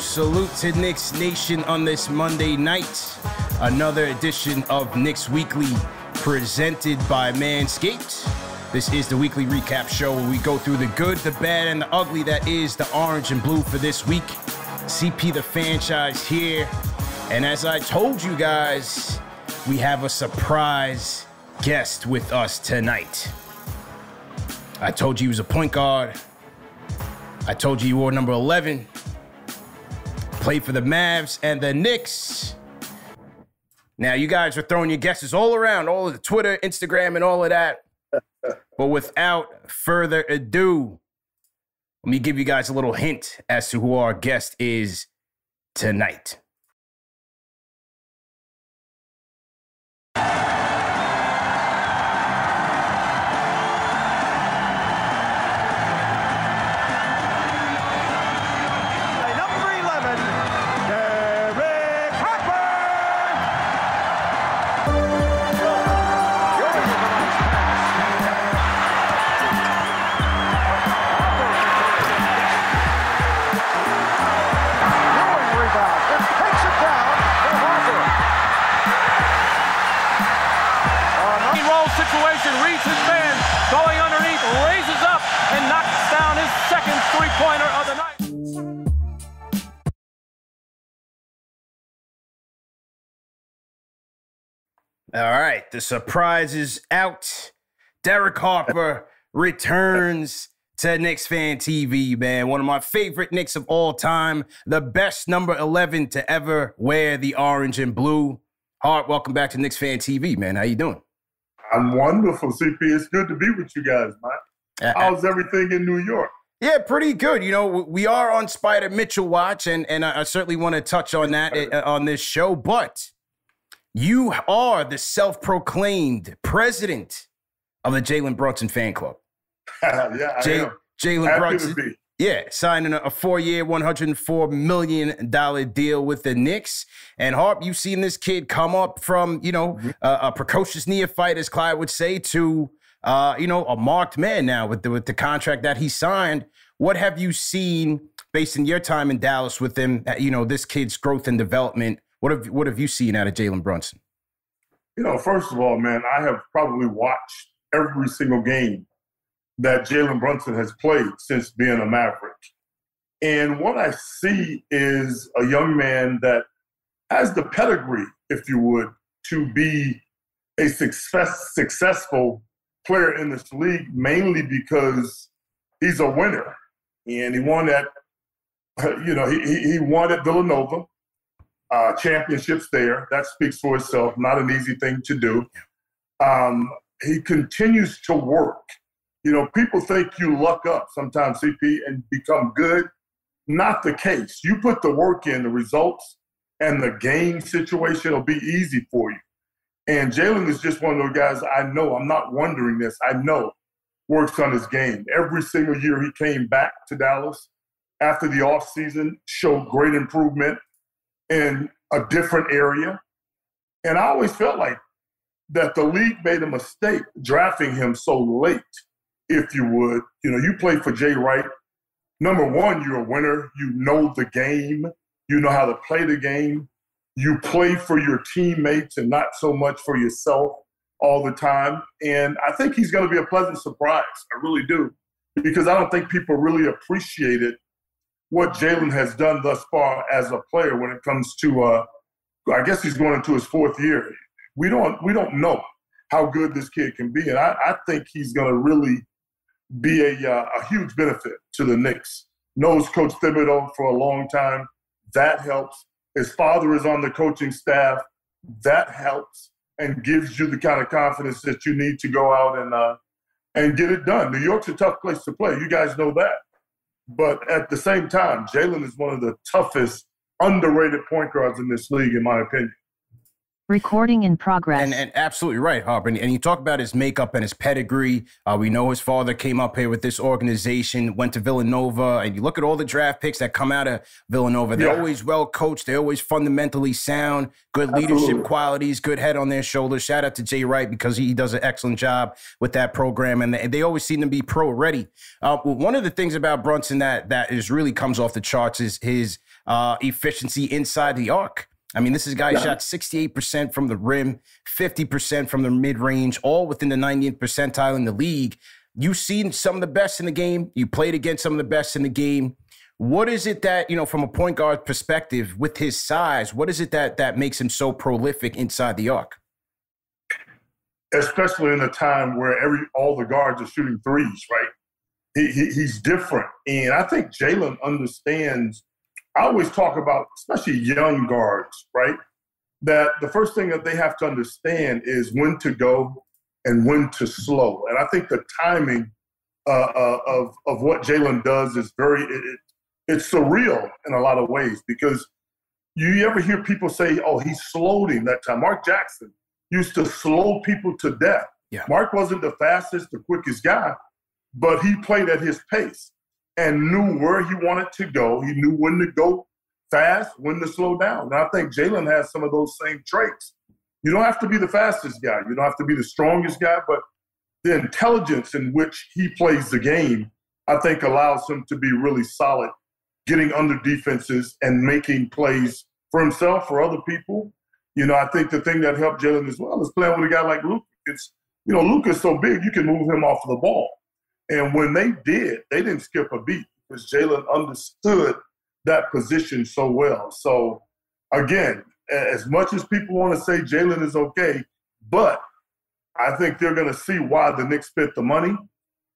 Salute to Knicks Nation on this Monday night. Another edition of Knicks Weekly presented by Manscaped. This is the weekly recap show where we go through the good, the bad, and the ugly that is the orange and blue for this week. CP the franchise here. And as I told you guys, we have a surprise guest with us tonight. I told you he was a point guard. I told you he wore number 11 played for the Mavs and the Knicks. Now, you guys are throwing your guesses all around, all of the Twitter, Instagram, and all of that. but without further ado, let me give you guys a little hint as to who our guest is tonight. All right, the surprise is out. Derek Harper returns to Knicks Fan TV, man. One of my favorite Knicks of all time. The best number 11 to ever wear the orange and blue. Harp, welcome back to Knicks Fan TV, man. How you doing? I'm wonderful, CP. It's good to be with you guys, man. Uh, How's everything in New York? Yeah, pretty good. You know, we are on Spida Mitchell watch, and and I I certainly want to touch on that uh, on this show. But you are the self-proclaimed president of the Jalen Brunson fan club. yeah, Jalen Brunson, yeah, signing a, four-year, one hundred and four million dollar deal with the Knicks. And Harp, you've seen this kid come up from you know Mm-hmm. a, a precocious neophyte, as Clyde would say, to uh, you know a marked man now with the with the contract that he signed. What have you seen based in your time in Dallas with him? uh, You know this kid's growth and development. What have what have you seen out of Jalen Brunson? You know, first of all, man, I have probably watched every single game that Jalen Brunson has played since being a Maverick. And what I see is a young man that has the pedigree, if you would, to be a success, successful player in this league, mainly because he's a winner. And he won at, you know, he, he won at Villanova, uh, championships there. That speaks for itself. Not an easy thing to do. Um, he continues to work. You know, people think you luck up sometimes, CP, and become good. Not the case. You put the work in, the results and the game situation will be easy for you. And Jalen is just one of those guys I know. I'm not wondering this. I know works on his game. Every single year he came back to Dallas after the offseason, showed great improvement in a different area. And I always felt like that the league made a mistake drafting him so late, if you would. You know, you play for Jay Wright. Number one, you're a winner. You know the game. You know how to play the game. You play for your teammates and not so much for yourself all the time. And I think he's going to be a pleasant surprise. I really do. Because I don't think people really appreciated what Jalen has done thus far as a player when it comes to, uh, I guess he's going into his fourth year. We don't, we don't know how good this kid can be. And I, I think he's going to really be a, uh, a huge benefit to the Knicks. Knows Coach Thibodeau for a long time. That helps. His father is on the coaching staff. That helps and gives you the kind of confidence that you need to go out and uh, and get it done. New York's a tough place to play. You guys know that. But at the same time, Jalen is one of the toughest, underrated point guards in this league, in my opinion. Recording in progress. And, and absolutely right, Harper. And, and you talk about his makeup and his pedigree. Uh, we know his father came up here with this organization, went to Villanova, and you look at all the draft picks that come out of Villanova. They're yeah. always well coached. They're always fundamentally sound, good leadership absolutely. qualities, good head on their shoulders. Shout out to Jay Wright because he does an excellent job with that program, and they, they always seem to be pro ready. Uh, one of the things about Brunson that that is really comes off the charts is his uh, efficiency inside the arc. I mean, this is a guy yeah. shot 68% from the rim, 50% from the mid range, all within the 90th percentile in the league. You've seen some of the best in the game. You played against some of the best in the game. What is it that, you know, from a point guard perspective, with his size, what is it that that makes him so prolific inside the arc? Especially in a time where every all the guards are shooting threes, right? He, he he's different. And I think Jalen understands I always talk about, especially young guards, right? That the first thing that they have to understand is when to go and when to slow. And I think the timing uh, uh, of of what Jalen does is very it, it's surreal in a lot of ways because you ever hear people say, "Oh, he slowed him that time." Mark Jackson used to slow people to death. Yeah. Mark wasn't the fastest, the quickest guy, but he played at his pace and knew where he wanted to go. He knew when to go fast, when to slow down. And I think Jalen has some of those same traits. You don't have to be the fastest guy, you don't have to be the strongest guy, but the intelligence in which he plays the game, I think allows him to be really solid, getting under defenses and making plays for himself, for other people. You know, I think the thing that helped Jalen as well is playing with a guy like Luke. It's, you know, Luke is so big, you can move him off of the ball. And when they did, they didn't skip a beat because Jalen understood that position so well. So, again, as much as people want to say Jalen is okay, but I think they're going to see why the Knicks spent the money.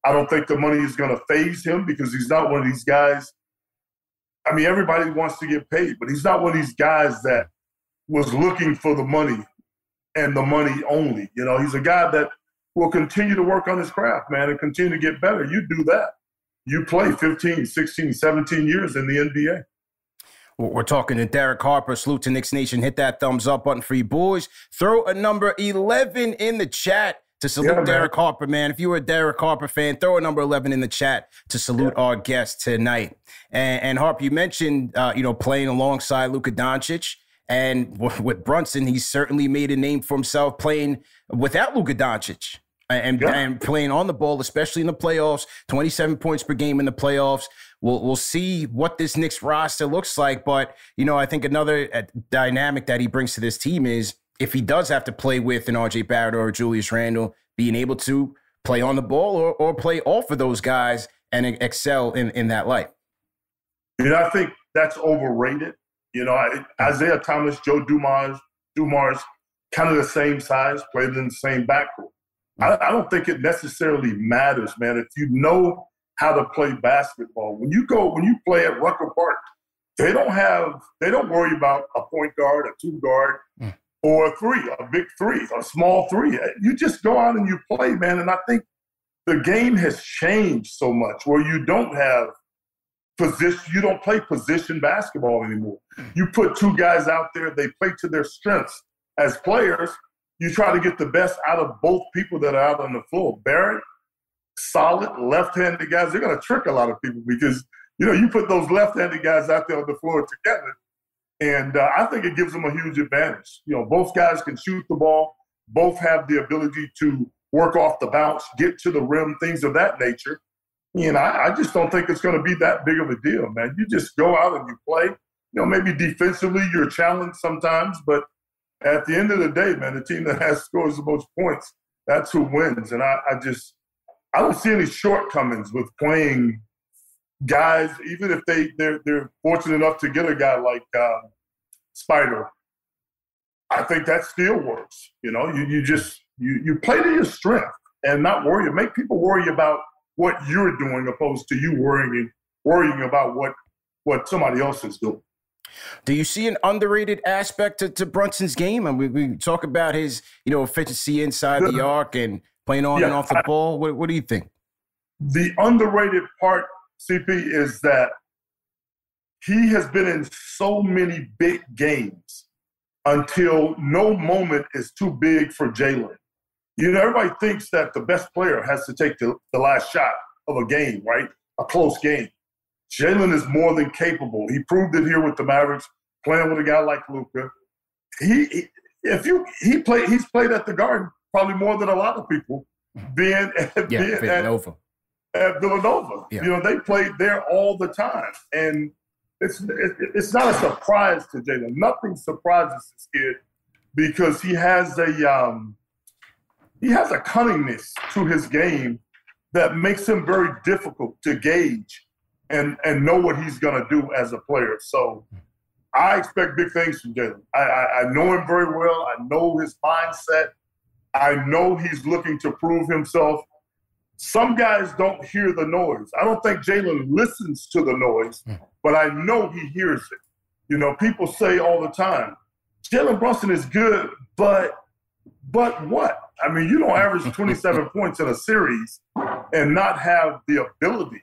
I don't think the money is going to phase him because he's not one of these guys. I mean, everybody wants to get paid, but he's not one of these guys that was looking for the money and the money only. You know, he's a guy that will continue to work on his craft, man, and continue to get better. You do that. You play 15, 16, 17 years in the NBA. We're talking to Derek Harper. Salute to Knicks Nation. Hit that thumbs up button for you boys. Throw a number 11 in the chat to salute yeah, Derek Harper, man. If you were a Derek Harper fan, throw a number 11 in the chat to salute yeah. our guest tonight. And, and Harper, you mentioned, uh, you know, playing alongside Luka Doncic. And with Brunson, he's certainly made a name for himself playing without Luka Doncic and, yeah. and playing on the ball, especially in the playoffs. 27 points per game in the playoffs. We'll we'll see what this Knicks roster looks like. But you know, I think another uh, dynamic that he brings to this team is if he does have to play with an RJ Barrett or Julius Randle, being able to play on the ball or, or play off of those guys and excel in, in that light. And I think that's overrated. You know, Isiah Thomas, Joe Dumars, Dumars kind of the same size, played in the same backcourt. I, I don't think it necessarily matters, man. If you know how to play basketball, when you go, when you play at Rucker Park, they don't have, they don't worry about a point guard, a two guard, mm. or a three, a big three, a small three. You just go out and you play, man. And I think the game has changed so much where you don't have position, you don't play position basketball anymore. You put two guys out there, they play to their strengths. As players, you try to get the best out of both people that are out on the floor. Barrett, solid left-handed guys, they're going to trick a lot of people because you know you put those left-handed guys out there on the floor together, and uh, I think it gives them a huge advantage. You know, both guys can shoot the ball, both have the ability to work off the bounce, get to the rim, things of that nature. And I, I just don't think it's going to be that big of a deal, man. You just go out and you play. You know, maybe defensively you're challenged sometimes, but at the end of the day, man, the team that has scores the most points, that's who wins. And I, I just, I don't see any shortcomings with playing guys, even if they they're they're fortunate enough to get a guy like um, Spida. I think that still works. You know, you you just you you play to your strength and not worry. Make people worry about what you're doing opposed to you worrying worrying about what what somebody else is doing. Do you see an underrated aspect to, to Brunson's game? And we, we talk about his, you know, efficiency inside the arc and playing on yeah, and off the I, ball. What, what do you think? The underrated part, CP, is that he has been in so many big games until no moment is too big for Jalen. You know, everybody thinks that the best player has to take the, the last shot of a game, right? A close game. Jalen is more than capable. He proved it here with the Mavericks, playing with a guy like Luka. He, he, if you he played he's played at the Garden probably more than a lot of people being, yeah, being Villanova. At, at Villanova. Yeah. You know, they played there all the time. And it's it, it's not a surprise to Jalen. Nothing surprises this kid because he has a um, he has a cunningness to his game that makes him very difficult to gauge and and know what he's going to do as a player. So I expect big things from Jalen. I, I, I know him very well. I know his mindset. I know he's looking to prove himself. Some guys don't hear the noise. I don't think Jalen listens to the noise, hmm. but I know he hears it. You know, people say all the time, Jalen Brunson is good, but but what? I mean, you don't average 27 points in a series and not have the ability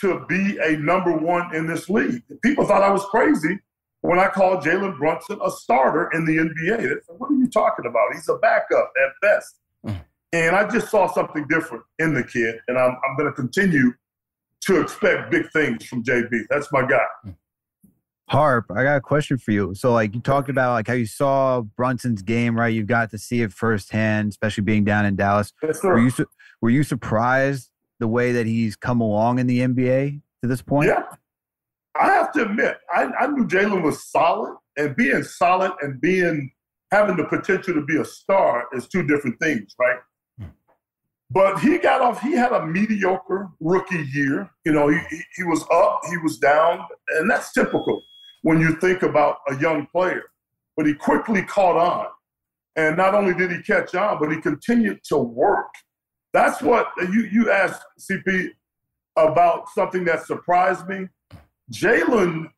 to be a number one in this league. People thought I was crazy when I called Jalen Brunson a starter in the NBA. They said, what are you talking about? He's a backup at best. Mm. And I just saw something different in the kid, and I'm, I'm going to continue to expect big things from JB. That's my guy. Mm. Harp, I got a question for you. So, like you talked about, like how you saw Brunson's game, right? You got to see it firsthand, especially being down in Dallas. Yes, were you were you surprised the way that he's come along in the NBA to this point? Yeah. I have to admit, I, I knew Jalen was solid, and being solid and being having the potential to be a star is two different things, right? Hmm. But he got off, he had a mediocre rookie year. You know, he, he was up, he was down, and that's typical when you think about a young player. But he quickly caught on. And not only did he catch on, but he continued to work that's what you you asked CP about something that surprised me. Jalen,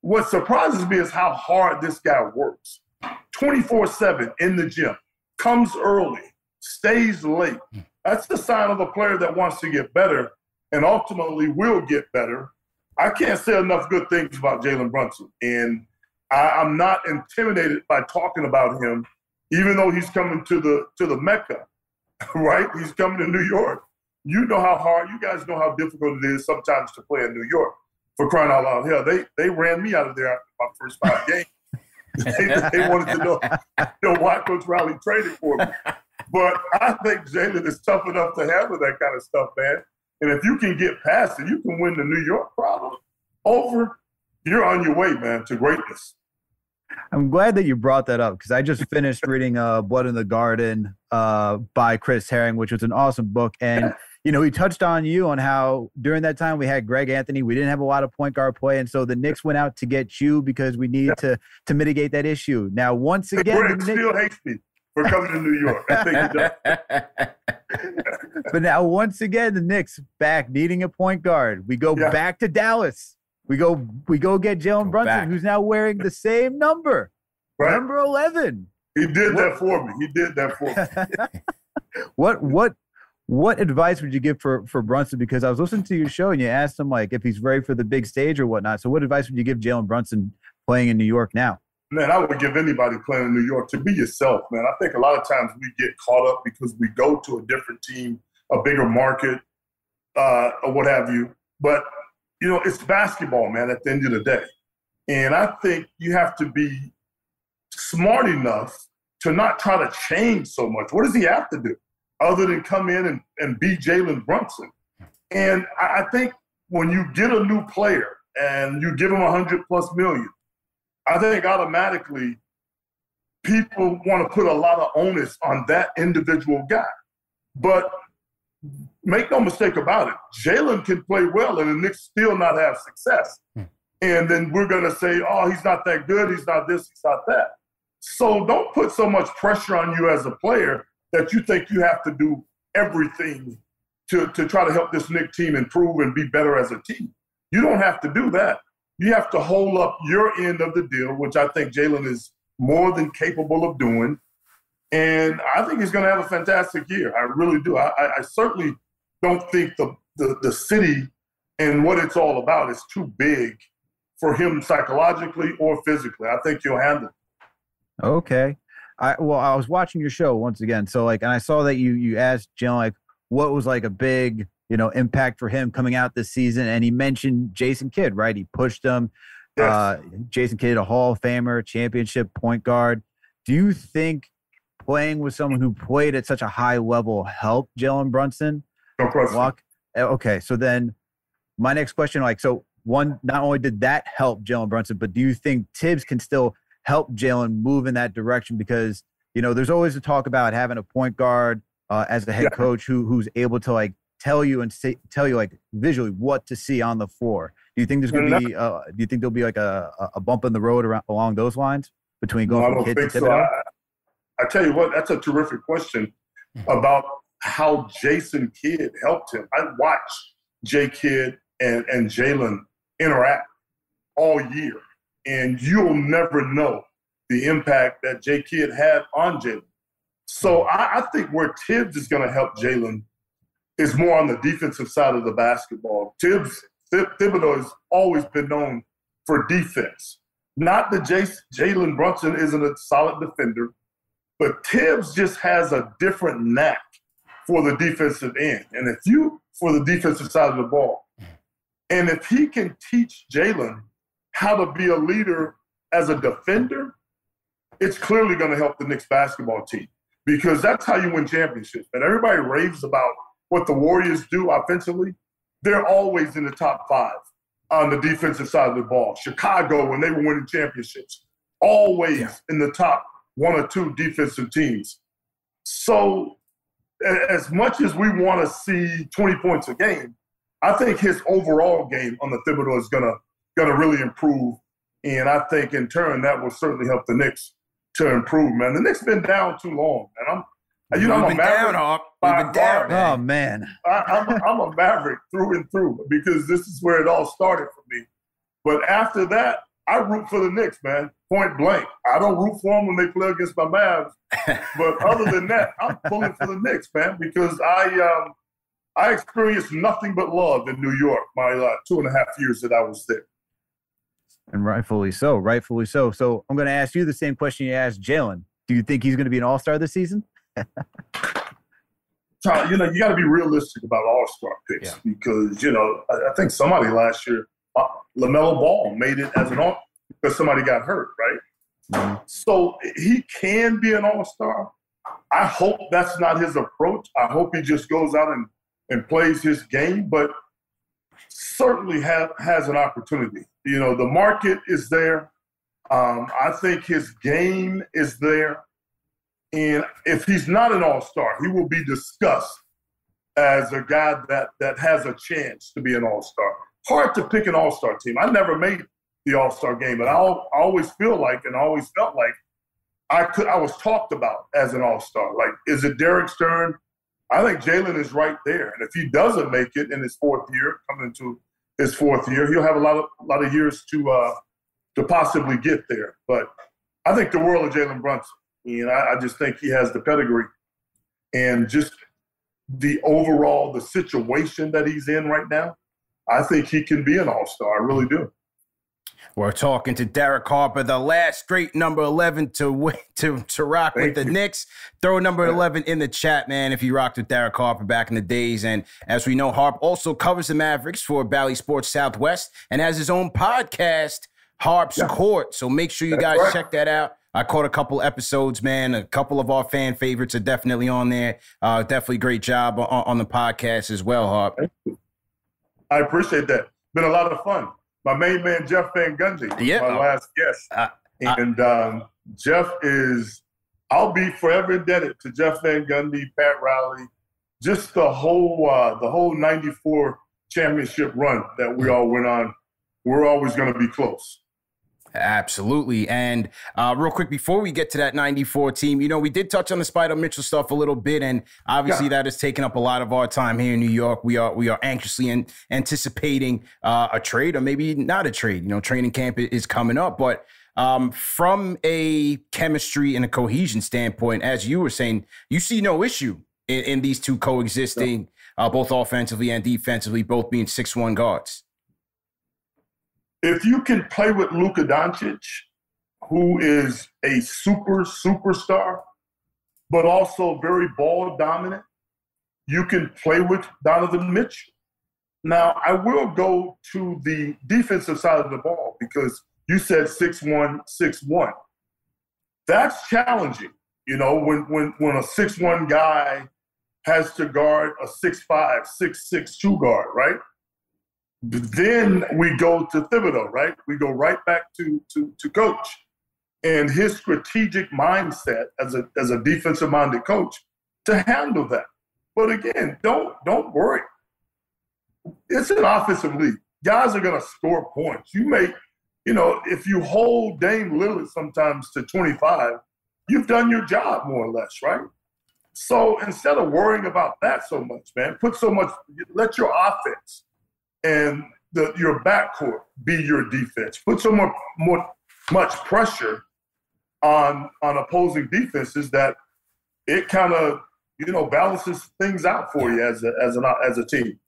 what surprises me is how hard this guy works. 24-7 in the gym, comes early, stays late. That's the sign of a player that wants to get better and ultimately will get better. I can't say enough good things about Jalen Brunson. And I, am not intimidated by talking about him, even though he's coming to the to the Mecca. right? He's coming to New York. You know how hard, you guys know how difficult it is sometimes to play in New York. For crying out loud, hell, they they ran me out of there after my first five games. they, they, wanted to know, you know why Coach Riley traded for me. But I think Jalen is tough enough to handle that kind of stuff, man. And if you can get past it, you can win the New York problem over. You're on your way, man, to greatness. I'm glad that you brought that up because I just finished reading uh, Blood in the Garden uh, by Chris Herring, which was an awesome book. And you know, he touched on you on how during that time we had Greg Anthony. We didn't have a lot of point guard play, and so the Knicks went out to get you because we needed to to mitigate that issue. Now, once again, Greg the still hates me for coming to New York. I think he does. but now once again, the Knicks back needing a point guard. We go Yeah. back to Dallas. We go we go get Jalen Go Brunson, back. who's now wearing the same number, Right? number eleven. He did that for me. He did that for me. what what what advice would you give for for Brunson? Because I was listening to your show and you asked him like if he's ready for the big stage or whatnot. So what advice would you give Jalen Brunson playing in New York now? Man, I would give anybody playing in New York to be yourself, man. I think a lot of times we get caught up because we go to a different team, a bigger market, uh, or what have you. But, you know, it's basketball, man, at the end of the day. And I think you have to be smart enough to not try to change so much. What does he have to do other than come in and, and be Jalen Brunson? And I, I think when you get a new player and you give him a hundred plus million, I think automatically people want to put a lot of onus on that individual guy. But make no mistake about it, Jalen can play well and the Knicks still not have success. Hmm. And then we're going to say, oh, he's not that good, he's not this, he's not that. So don't put so much pressure on you as a player that you think you have to do everything to, to try to help this Knicks team improve and be better as a team. You don't have to do that. You have to hold up your end of the deal, which I think Jalen is more than capable of doing. And I think he's going to have a fantastic year. I really do. I, I, certainly don't think the, the, the city and what it's all about is too big for him psychologically or physically. I think he'll handle it. Okay. I well, I was watching your show once again. So like, and I saw that you you asked Jalen like what was like a big you know impact for him coming out this season, and he mentioned Jason Kidd, right? He pushed him. Yes. Uh, Jason Kidd, a Hall of Famer, championship point guard. Do you think playing with someone who played at such a high level helped Jalen Brunson No question. walk? Uh, Okay, so then my next question, like, so one, not only did that help Jalen Brunson, but do you think Thibs can still help Jalen move in that direction? Because you know, there's always a talk about having a point guard uh, as the head Yeah. coach who who's able to like tell you and say, tell you like visually what to see on the floor. Do you think there's going to be? Uh, do you think there'll be like a, a- bump in the road around along those lines between No, going I from don't to think so. I, I tell you what, that's a terrific question about how Jason Kidd helped him. I watched Jay Kidd and, and Jalen interact all year, and you'll never know the impact that Jay Kidd had on Jalen. So I, I think where Thibs is going to help Jalen is more on the defensive side of the basketball. Thibs, Thib- Thibodeau has always been known for defense. Not that Jalen Brunson isn't a solid defender, but Thibs just has a different knack for the defensive end. And if you, for the defensive side of the ball, and if he can teach Jalen how to be a leader as a defender, it's clearly going to help the Knicks basketball team because that's how you win championships. And everybody raves about what the Warriors do offensively. They're always in the top five on the defensive side of the ball. Chicago, when they were winning championships, always Yeah. in the top one or two defensive teams. So, as much as we want to see 20 points a game, I think his overall game on the Thibodeau is gonna gonna really improve, and I think in turn that will certainly help the Knicks to improve. Man, the Knicks been down too long, and I'm, you know, We've I'm a been Maverick. down, Hawk. We've been down, far. man. Oh man, I, I'm, a, I'm a maverick through and through because this is where it all started for me. But after that, I root for the Knicks, man, point blank. I don't root for them when they play against my Mavs. But other than that, I'm pulling for the Knicks, man, because I um, I experienced nothing but love in New York my uh, two and a half years that I was there. and rightfully so, rightfully so. So I'm going to ask you the same question you asked Jalen. Do you think he's going to be an All Star this season? You know, you got to be realistic about All Star picks Yeah. because you know I, I think somebody last year, uh, LaMelo Ball, made it as an All because somebody got hurt, right? So he can be an All Star. I hope that's not his approach. I hope he just goes out and, and plays his game, but certainly have, has an opportunity. You know, the market is there. Um, I think his game is there. And if he's not an all star, he will be discussed as a guy that that has a chance to be an All Star. Hard to pick an All Star team. I never made the All Star game, but I, always feel like and always felt like I could I was talked about as an All Star. Like, is it Derek Stern? I think Jalen is right there, and if he doesn't make it in his fourth year, coming into his fourth year, he'll have a lot of a lot of years to uh, to possibly get there. But I think the world of Jalen Brunson. And I, I just think he has the pedigree and just the overall the situation that he's in right now. I think he can be an all star. I really do. We're talking to Derek Harper, the last straight number 11 to win, to, to rock Thank with the you. Knicks. Throw number 11 in the chat, man, if you rocked with Derek Harper back in the days. And as we know, Harp also covers the Mavericks for Bally Sports Southwest and has his own podcast, Harp's yeah. Court. So make sure you That's guys right. check that out. I caught a couple episodes, man. A couple of our fan favorites are definitely on there. Uh, definitely great job on, on the podcast as well, Harp. I appreciate that. Been a lot of fun my main man Jeff Van Gundy, yeah. my last guest. Uh, and um, Jeff is, I'll be forever indebted to Jeff Van Gundy, Pat Riley, just the whole uh, the whole '94 championship run that we all went on. We're always going to be close. Absolutely. And uh, real quick, before we get to that 94 team, you know, we did touch on the Spida Mitchell stuff a little bit, and obviously yeah. that has taken up a lot of our time here in New York. We are we are anxiously in, anticipating uh, a trade or maybe not a trade. You know, training camp is coming up, but um, from a chemistry and a cohesion standpoint, as you were saying, you see no issue in, in these two coexisting, uh, both offensively and defensively, both being six one guards if you can play with Luka Doncic, who is a super superstar, but also very ball dominant, you can play with Donovan Mitchell. Now, I will go to the defensive side of the ball because you said 6'1, 6'1. That's challenging. You know, when when when a 6'1 guy has to guard a 6'5, 6'6, 2 guard, right? Then we go to Thibodeau, right? We go right back to, to, to coach and his strategic mindset as a, as a defensive minded coach to handle that. But again, don't don't worry. It's an offensive league. Guys are gonna score points. You make, you know, if you hold Dame Lillard sometimes to 25, you've done your job more or less, right? So instead of worrying about that so much, man, put so much, let your offense and the, your backcourt be your defense. Put so much more much pressure on on opposing defenses that it kind of you know balances things out for you as a, as an as a team.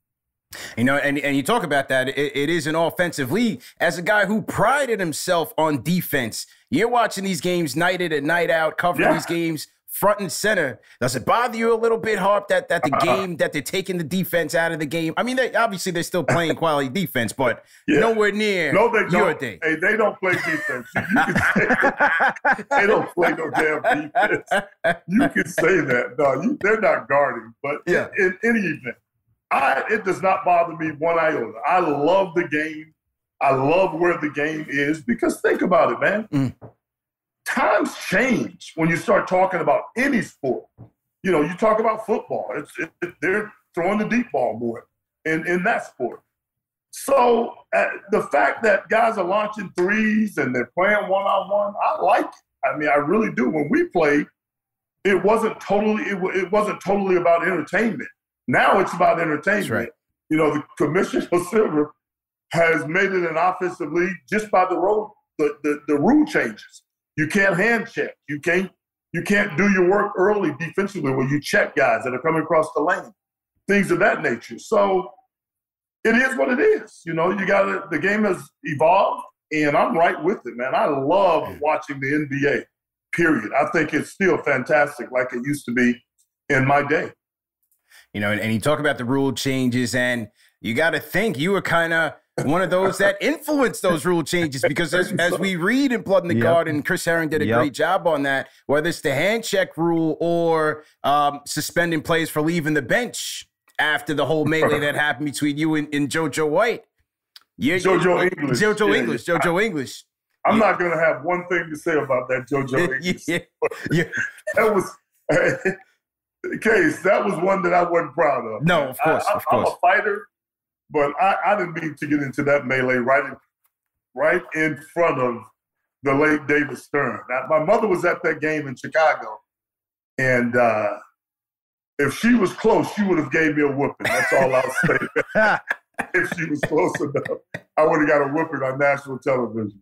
You know, and, and you talk about that, it, it is an offensive league. As a guy who prided himself on defense, you're watching these games night in and night out, covering yeah. these games front and center. Does it bother you a little bit, Harp, that that the game that they're taking the defense out of the game? I mean, they, obviously they're still playing quality defense, but yeah. nowhere near no, they your don't. day. Hey, they don't play defense. You, you can say they don't play no damn defense. You can say that. No, you, they're not guarding. But yeah. in, in any event, I, it does not bother me one iota. I love the game. I love where the game is because think about it, man. Mm times change when you start talking about any sport. You know, you talk about football, it's, it, they're throwing the deep ball more in, in that sport. So uh, the fact that guys are launching threes and they're playing one on one, I like it. I mean, I really do. When we played, it wasn't totally it, it wasn't totally about entertainment. Now it's about entertainment. Right. You know, the commissioner of silver has made it an offensive league just by the rule the, the, the rule changes. You can't hand check. You can't you can't do your work early defensively where you check guys that are coming across the lane, things of that nature. So it is what it is. You know, you got the game has evolved, and I'm right with it, man. I love watching the NBA, period. I think it's still fantastic like it used to be in my day. You know, and, and you talk about the rule changes, and you got to think you were kind of one of those that influenced those rule changes because as, as we read in Blood in the yep. Garden, Chris Herring did a yep. great job on that, whether it's the hand check rule or um, suspending players for leaving the bench after the whole melee that happened between you and, and JoJo White. Yeah, JoJo English. JoJo yeah, English. Yeah. JoJo English. I'm yeah. not going to have one thing to say about that JoJo English. yeah. yeah. that was Case, that was one that I wasn't proud of. No, of course, I, of course. I'm a fighter, but I, I didn't mean to get into that melee right in, right in front of the late David Stern. Now, my mother was at that game in Chicago, and uh, if she was close, she would have gave me a whooping. That's all I'll say. if she was close enough, I would have got a whooping on national television.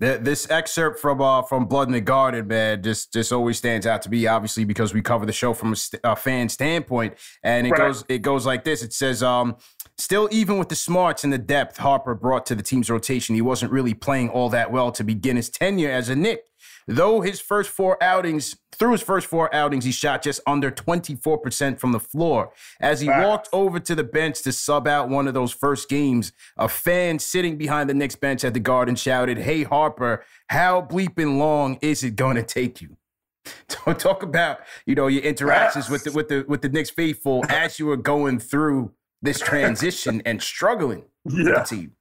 This excerpt from uh, from Blood in the Garden, man, just just always stands out to me. Obviously, because we cover the show from a, st- a fan standpoint, and it Right. goes it goes like this. It says, um, "Still, even with the smarts and the depth Harper brought to the team's rotation, he wasn't really playing all that well to begin his tenure as a Knick. Though his first four outings, through his first four outings, he shot just under 24% from the floor. As he walked over to the bench to sub out one of those first games, a fan sitting behind the Knicks bench at the Garden shouted, Hey, Harper, how bleeping long is it going to take you? Talk talk about, you know, your interactions with the, with the, with the Knicks faithful as you were going through this transition and struggling with the Yeah. team.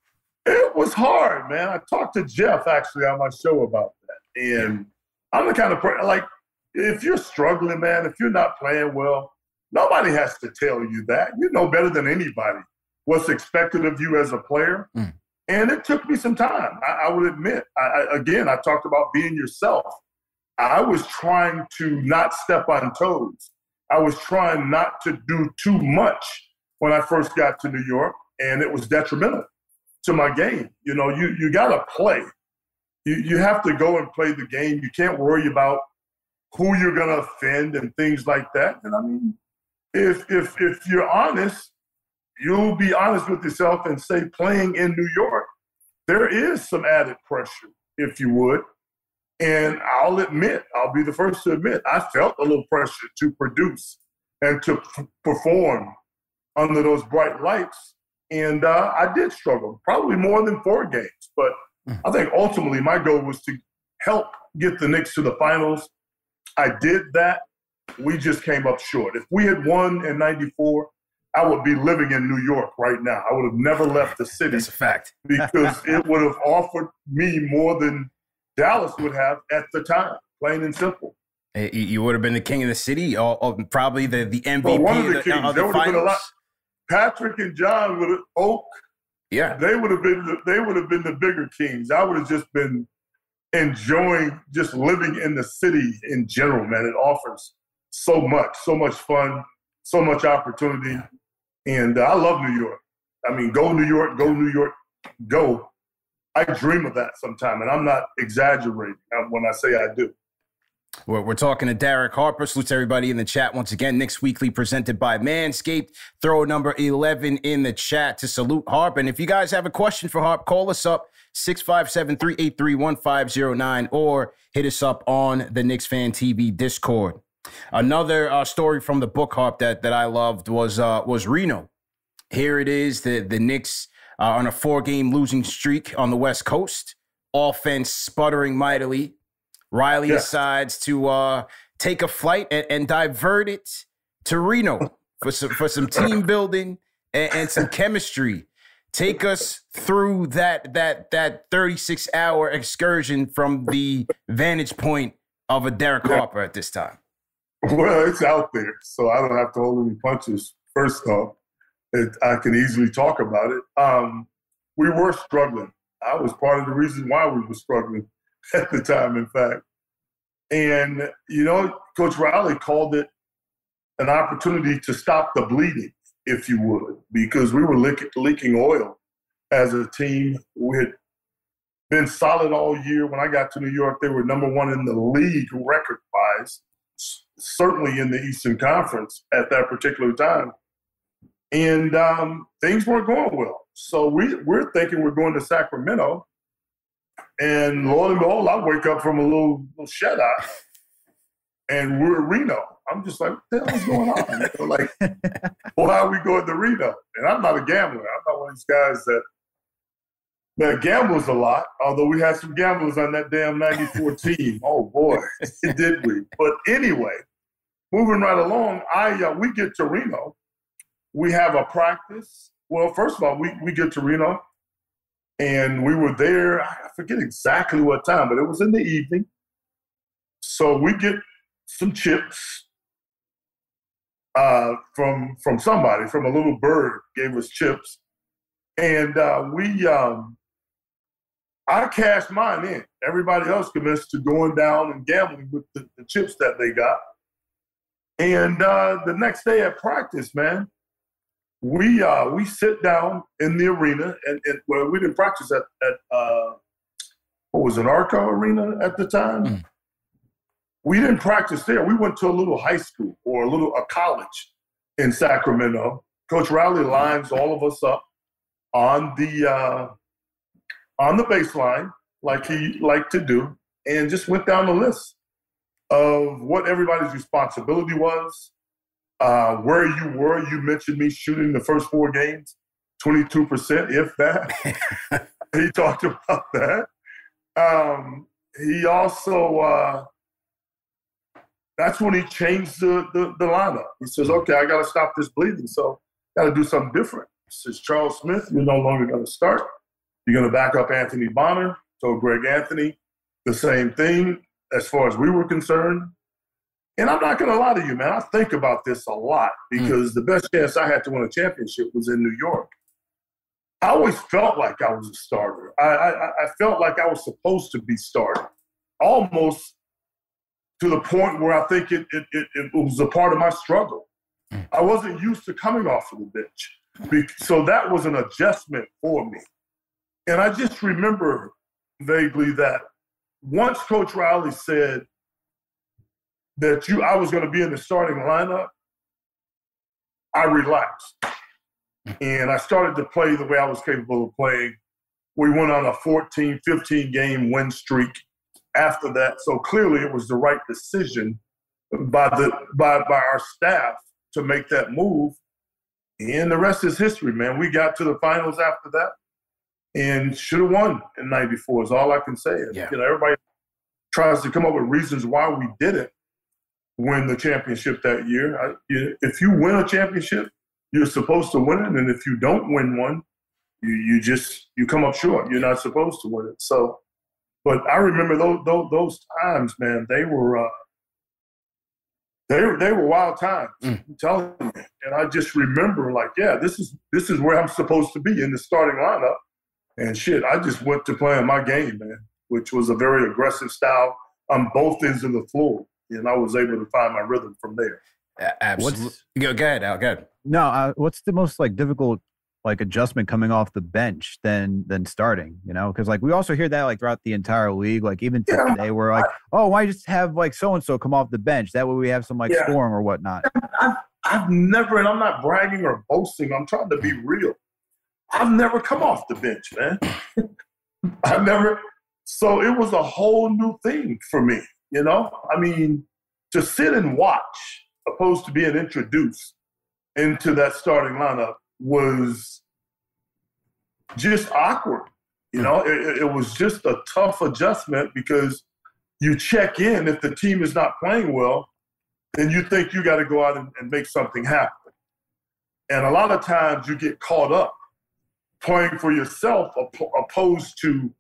It was hard, man. I talked to Jeff actually on my show about that. And I'm the kind of person, like, if you're struggling, man, if you're not playing well, nobody has to tell you that. You know better than anybody what's expected of you as a player. Mm. And it took me some time, I, I would admit. I, I, again, I talked about being yourself. I was trying to not step on toes. I was trying not to do too much when I first got to New York, and it was detrimental to my game. You know, you you gotta play. You you have to go and play the game. You can't worry about who you're gonna offend and things like that. And I mean, if if if you're honest, you'll be honest with yourself and say playing in New York, there is some added pressure, if you would. And I'll admit, I'll be the first to admit, I felt a little pressure to produce and to perform under those bright lights. And uh, I did struggle, probably more than four games. But I think ultimately my goal was to help get the Knicks to the finals. I did that. We just came up short. If we had won in 94, I would be living in New York right now. I would have never left the city That's a fact. because it would have offered me more than Dallas would have at the time, plain and simple. You- would have been the king of the city, or, or probably the, the MVP Well, one of the of uh, kings. the, There the would have been a lot. finals. Patrick and John would have Oak. Yeah. They would have been. The, they would have been the bigger kings. I would have just been enjoying just living in the city in general. Man, it offers so much, so much fun, so much opportunity, and uh, I love New York. I mean, go New York, go New York, go. I dream of that sometime, and I'm not exaggerating uh, when I say I do. We're, we're talking to Derek Harper. Salutes everybody in the chat once again. Knicks Weekly presented by Manscaped. Throw number 11 in the chat to salute Harp. And if you guys have a question for Harp, call us up 657 383 1509 or hit us up on the Knicks Fan TV Discord. Another uh, story from the book Harp that, that I loved was uh, was Reno. Here it is the, the Knicks uh, on a four game losing streak on the West Coast. Offense sputtering mightily. Riley Yeah. decides to uh, take a flight and, and divert it to Reno for some for some team building and, and some chemistry. Take us through that that that 36 hour excursion from the vantage point of a Derek Yeah. Harper at this time. Well, it's out there, so I don't have to hold any punches. First off, it, I can easily talk about it. Um, we were struggling. I was part of the reason why we were struggling at the time, in fact. And, you know, Coach Riley called it an opportunity to stop the bleeding, if you would, because we were leak- leaking oil as a team. We had been solid all year. When I got to New York, they were number one in the league record wise certainly in the Eastern Conference at that particular time. And um, things weren't going well. So we, we're thinking we're going to Sacramento. And lo and behold, I wake up from a little, little shut eye and we're in Reno. I'm just like, what the hell is going on? You know, like, why are we going to Reno? And I'm not a gambler. I'm not one of these guys that that gambles a lot, although we had some gamblers on that damn 94 team. Oh boy, did we. But anyway, moving right along, I uh, we get to Reno. We have a practice. Well, first of all, we, we get to Reno and we were there, I forget exactly what time, but it was in the evening. So we get some chips uh, from from somebody, from a little bird, gave us chips, and uh, we. Um, I cashed mine in. Everybody else commenced to going down and gambling with the, the chips that they got. And uh, the next day at practice, man, we uh, we sit down in the arena, and, and well, we didn't practice at at uh, what was it, Arco Arena at the time. Mm. We didn't practice there. We went to a little high school or a little a college in Sacramento. Coach Riley lines all of us up on the uh, on the baseline like he liked to do, and just went down the list of what everybody's responsibility was, uh, where you were. You mentioned me shooting the first four games, 22%, if that. he talked about that. Um, he also, uh, that's when he changed the, the, the lineup. He says, okay, I got to stop this bleeding. So got to do something different. He says, Charles Smith, you're no longer going to start. You're going to back up Anthony Bonner. So Greg Anthony, the same thing as far as we were concerned. And I'm not going to lie to you, man. I think about this a lot hmm. because mm. the best chance I had to win a championship was in New York. I always felt like I was a starter. I, I, I felt like I was supposed to be starting, almost to the point where I think it, it, it, it was a part of my struggle. Mm. I wasn't used to coming off of the bench. So that was an adjustment for me. And I just remember vaguely that once Coach Riley said that you I was going to be in the starting lineup, I relaxed. And I started to play the way I was capable of playing. We went on a 14, 15 game win streak after that. So clearly it was the right decision by the by by our staff to make that move. And the rest is history, man. We got to the finals after that and should have won in 94 is all I can say. Yeah. You know, everybody tries to come up with reasons why we didn't win the championship that year. I, if you win a championship, you're supposed to win it, and if you don't win one, you you just you come up short. You're not supposed to win it. So, but I remember those those, those times, man. They were uh, they were they were wild times. Mm. I'm telling you, and I just remember like, yeah, this is this is where I'm supposed to be in the starting lineup. And shit, I just went to playing my game, man, which was a very aggressive style on both ends of the floor and I was able to find my rhythm from there. Absolutely. Go, go ahead, Al. Go ahead. No, uh, what's the most like difficult like adjustment coming off the bench than than starting? You know, because like we also hear that like throughout the entire league. Like even yeah, today, we're like, oh, why just have like so and so come off the bench? That way we have some like yeah. scoring or whatnot. I've, I've never, and I'm not bragging or boasting. I'm trying to be real. I've never come off the bench, man. I've never. So it was a whole new thing for me. You know, I mean, to sit and watch opposed to being introduced into that starting lineup was just awkward. You know, it, it, was just a tough adjustment because you check in if the team is not playing well, then you think you got to go out and, and make something happen. And a lot of times you get caught up playing for yourself opposed to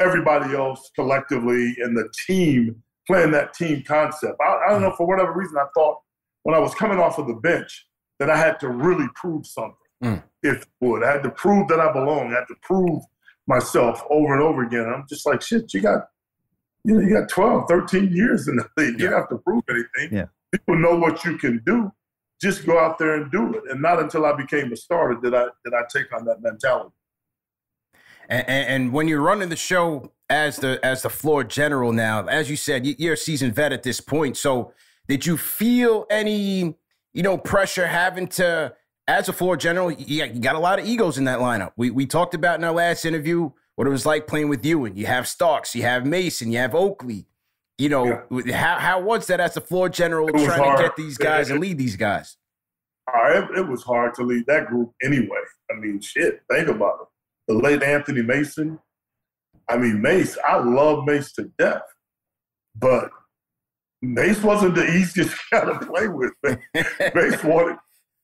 everybody else collectively and the team playing that team concept. I, I don't know, for whatever reason, I thought when I was coming off of the bench that I had to really prove something, mm. if would. I had to prove that I belong. I had to prove myself over and over again. I'm just like, shit, you got, you know, you got 12, 13 years in the league. You don't have to prove anything. Yeah. People know what you can do. Just go out there and do it. And not until I became a starter did I did I take on that mentality. And, and, when you're running the show as the as the floor general now, as you said, you're a seasoned vet at this point. So did you feel any, you know, pressure having to, as a floor general, you, you got a lot of egos in that lineup. We we talked about in our last interview what it was like playing with you, and you have Starks, you have Mason, you have Oakley. You know, yeah. how how was that as a floor general trying hard. to get these guys it, and lead these guys? Uh, it, it was hard to lead that group anyway. I mean, shit, think about it the late Anthony Mason. I mean, Mace, I love Mace to death, but Mace wasn't the easiest guy to play with. Mace wanted,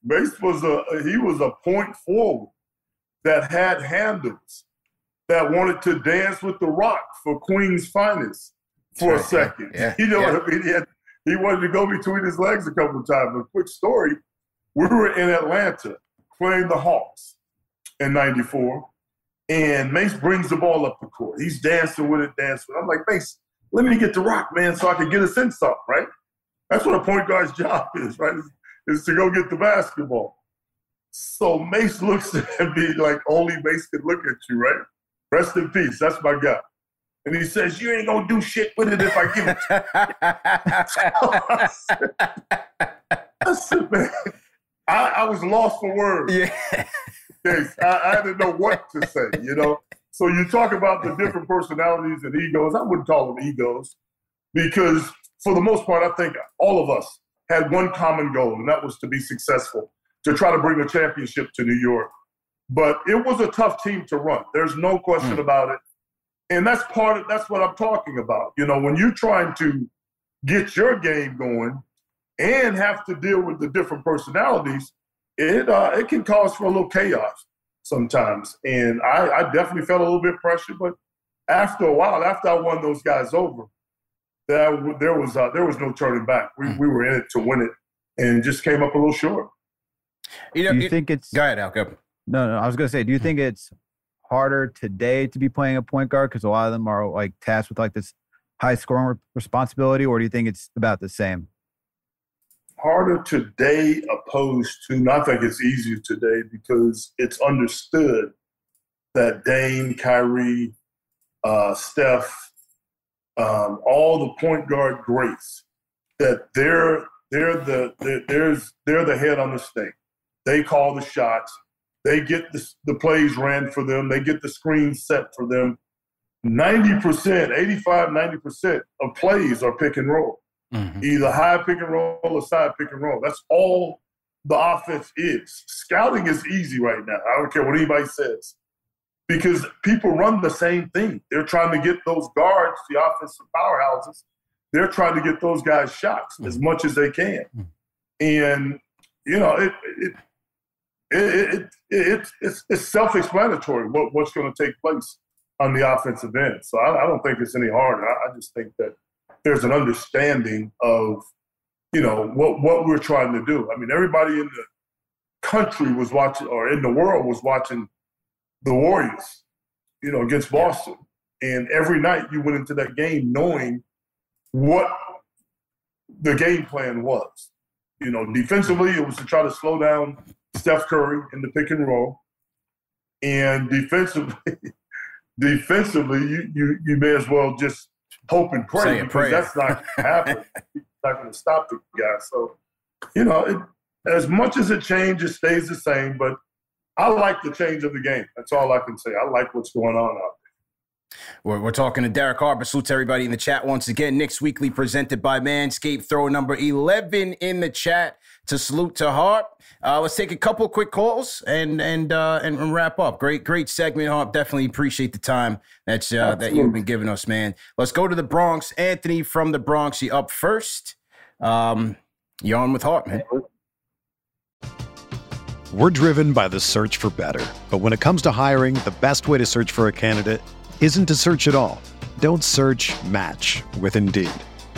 Mace was a he was a point forward that had handles that wanted to dance with the Rock for Queen's finest for a second. Yeah, you know yeah. what I mean? He, had, he wanted to go between his legs a couple of times. A quick story: we were in Atlanta playing the Hawks in 94. And Mace brings the ball up the court. He's dancing with it, dancing. I'm like, Mace, let me get the rock, man, so I can get us in something, right? That's what a point guard's job is, right? Is, is to go get the basketball. So Mace looks at me like only Mace can look at you, right? Rest in peace. That's my guy. And he says, You ain't gonna do shit with it if I give it to you. I said, man, I, I was lost for words. Yeah. Yes, I, I didn't know what to say, you know. So you talk about the different personalities and egos. I wouldn't call them egos because for the most part, I think all of us had one common goal, and that was to be successful, to try to bring a championship to New York. But it was a tough team to run. There's no question hmm. about it. And that's part of that's what I'm talking about. You know, when you're trying to get your game going and have to deal with the different personalities, it uh, it can cause for a little chaos sometimes. And I, I definitely felt a little bit pressure, but after a while, after I won those guys over, there, there was uh, there was no turning back. We, we were in it to win it, and just came up a little short. You know, Do you it- think it's go ahead, Al. Go. no, no? I was gonna say, do you think it's harder today to be playing a point guard because a lot of them are like tasked with like this high scoring responsibility, or do you think it's about the same? Harder today opposed to, I think it's easier today because it's understood that Dame, Kyrie, uh, Steph, um, all the point guard greats, that they're they're the they're, there's they're the head on the snake. They call the shots. They get the, the plays ran for them. They get the screens set for them. 90%, 85, 90% of plays are pick and roll Mm-hmm. either high pick and roll or side pick and roll. That's all the offense is. Scouting is easy right now. I don't care what anybody says. Because people run the same thing. They're trying to get those guards, the offensive powerhouses, they're trying to get those guys shots as mm-hmm. much as they can. Mm-hmm. And, you know, it, it, it, it, it, it it's, it's self explanatory what, what's going to take place on the offensive end. So I, I don't think it's any harder. I, I just think that there's an understanding of you know what what we're trying to do. I mean, everybody in the country was watching, or in the world was watching the Warriors, you know, against Boston. And every night you went into that game knowing what the game plan was. You know, defensively it was to try to slow down Steph Curry in the pick and roll, and defensively, defensively you you you may as well just hope and pray because prayer. that's not going to happen. Not going to stop the guy. So, you know, it, as much as it changes, stays the same. But I like the change of the game. That's all I can say. I like what's going on out We're, we're talking to Derek Harper. Salute to everybody in the chat once again. Knicks Weekly presented by Manscaped. Throw number 11 in the chat to salute to Harp. Uh, let's take a couple quick calls and and uh, and, and wrap up. Great, great segment, Harp. Definitely appreciate the time that's uh, that you've been giving us, man. Let's go to the Bronx. Anthony from the Bronx, you up first. Um, you're on with Harp, man. We're driven by the search for better. But when it comes to hiring, the best way to search for a candidate isn't to search at all. Don't search match with Indeed.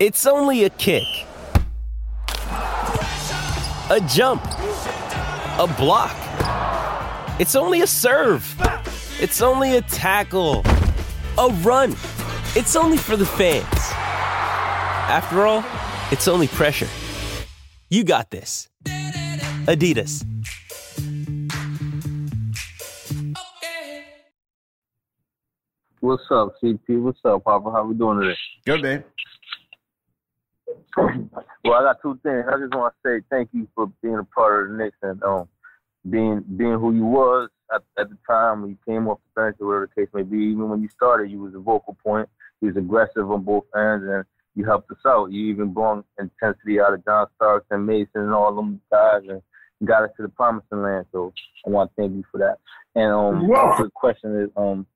It's only a kick, a jump, a block. It's only a serve. It's only a tackle, a run. It's only for the fans. After all, it's only pressure. You got this. Adidas. What's up, CP? What's up, Papa? How we doing today? Good, man. Well, I got two things. I just want to say thank you for being a part of the Knicks and um, being being who you was at, at the time when you came off the bench or whatever the case may be. Even when you started, you was a vocal point. You was aggressive on both ends, and you helped us out. You even brought intensity out of John Starks and Mason and all them guys, and got us to the promising land. So I want to thank you for that. And um, Whoa. the question is, um,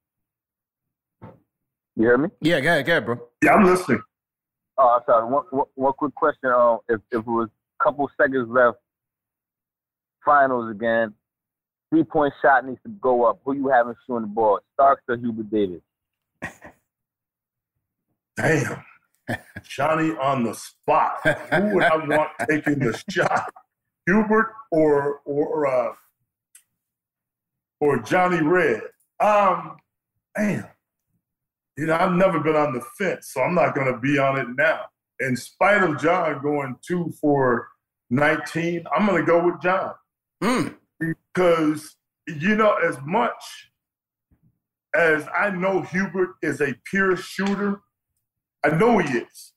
you hear me? Yeah, go ahead, go ahead, bro. Yeah, I'm listening. Oh, sorry. One, one, one quick question. Um, if, if it was a couple seconds left, finals again, three point shot needs to go up. Who you having shooting the ball? Starks or Hubert Davis? Damn. Johnny on the spot. Who would I want taking the shot? Hubert or or uh, or Johnny Red? Um, damn. You know, I've never been on the fence, so I'm not going to be on it now. In spite of John going two for 19, I'm going to go with John Mm. because you know as much as I know Hubert is a pure shooter, I know he is.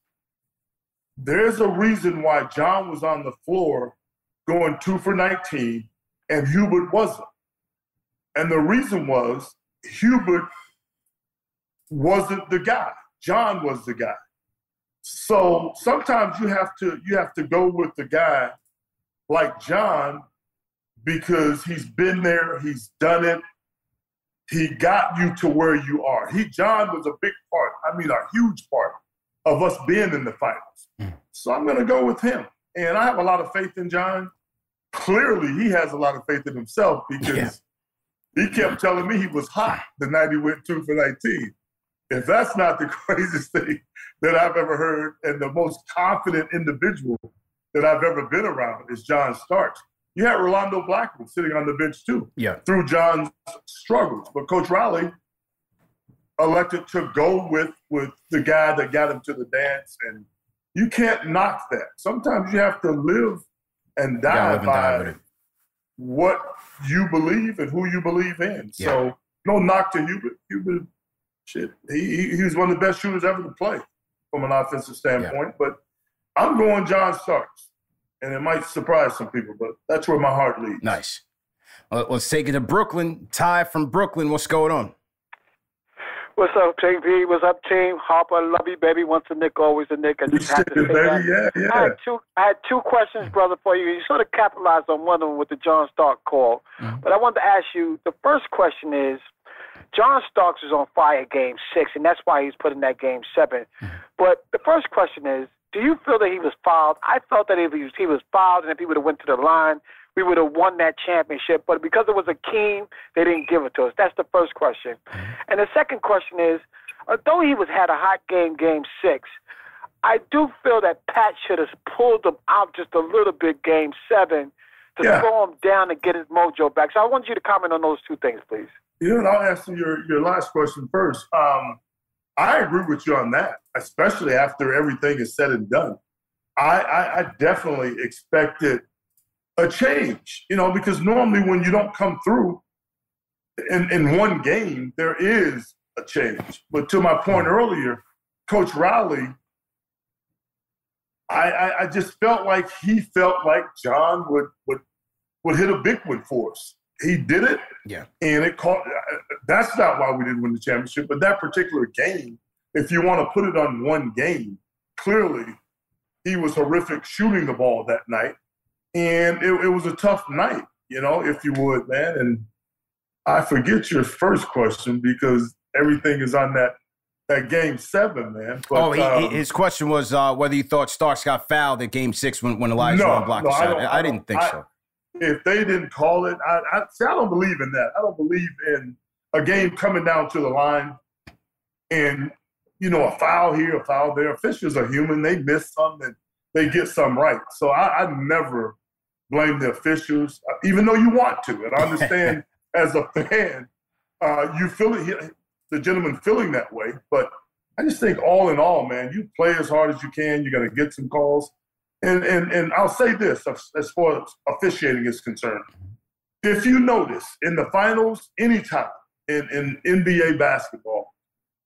There's a reason why John was on the floor going two for 19 and Hubert wasn't. And the reason was Hubert wasn't the guy. John was the guy. So sometimes you have to you have to go with the guy like John because he's been there, he's done it, he got you to where you are. He John was a big part, I mean a huge part of us being in the finals. Hmm. So I'm gonna go with him. And I have a lot of faith in John. Clearly he has a lot of faith in himself because Yeah. he kept telling me he was hot the night he went two for 19. If that's not the craziest thing that I've ever heard and the most confident individual that I've ever been around is John Starks. You had Rolando Blackman sitting on the bench too Yeah. through John's struggles. But Coach Riley elected to go with with the guy that got him to the dance, and you can't knock that. Sometimes you have to live and die live and die by what you believe and who you believe in. So no knock to Hubert. Hubert, shit, he, he he was one of the best shooters ever to play from an offensive standpoint. But I'm going John Starks, and it might surprise some people, but that's where my heart leads. Nice. Well, Let's take it to Brooklyn. Ty from Brooklyn. What's going on? What's up, JP? What's up, team? Harper, love you, baby. Once a Knick, always a Knick. I just had to say baby, that. yeah, yeah. I had two. I had two questions, brother, for you. You sort of capitalized on one of them with the John Stark call, mm-hmm. but I wanted to ask you. The first question is, John Starks was on fire game six, and that's why he's put in that game 7 mm-hmm. But the first question is, do you feel that he was fouled? I felt that if he was, he was fouled, and if he would have went to the line, we would have won that championship. But because it was a team, they didn't give it to us. That's the first question. Mm-hmm. And the second question is, although he was had a hot game, game six, I do feel that Pat should have pulled him out just a little bit, game seven, to Yeah. slow him down and get his mojo back. So I want you to comment on those two things, please. You know, and I'll answer your, your last question first. Um, I agree with you on that, especially after everything is said and done. I, I, I definitely expected a change, you know, because normally when you don't come through in, in one game, there is a change. But to my point earlier, Coach Riley, I, I, I just felt like he felt like John would, would, would hit a big one for us. He did it Yeah. and it caught. That's not why we didn't win the championship, but that particular game, if you want to put it on one game, clearly he was horrific shooting the ball that night, and it, it was a tough night, you know, if you would, man. And I forget your first question because everything is on that that game seven, man. But, oh, he, um, his question was uh, whether you thought Starks got fouled at Game Six when, when Elijah No, blocked no, the I shot. don't- I, I didn't think I- so. If they didn't call it, I, I see. I don't believe in that. I don't believe in a game coming down to the line and you know a foul here, a foul there. Officials are human; they miss some and they get some right. So I, I never blame the officials, uh, even though you want to. And I understand as a fan, uh, you feel it. The gentleman feeling that way, but I just think all in all, man, you play as hard as you can. You're going to get some calls. And, and, and I'll say this as, far as officiating is concerned. If you notice in the finals, anytime in, in NBA basketball,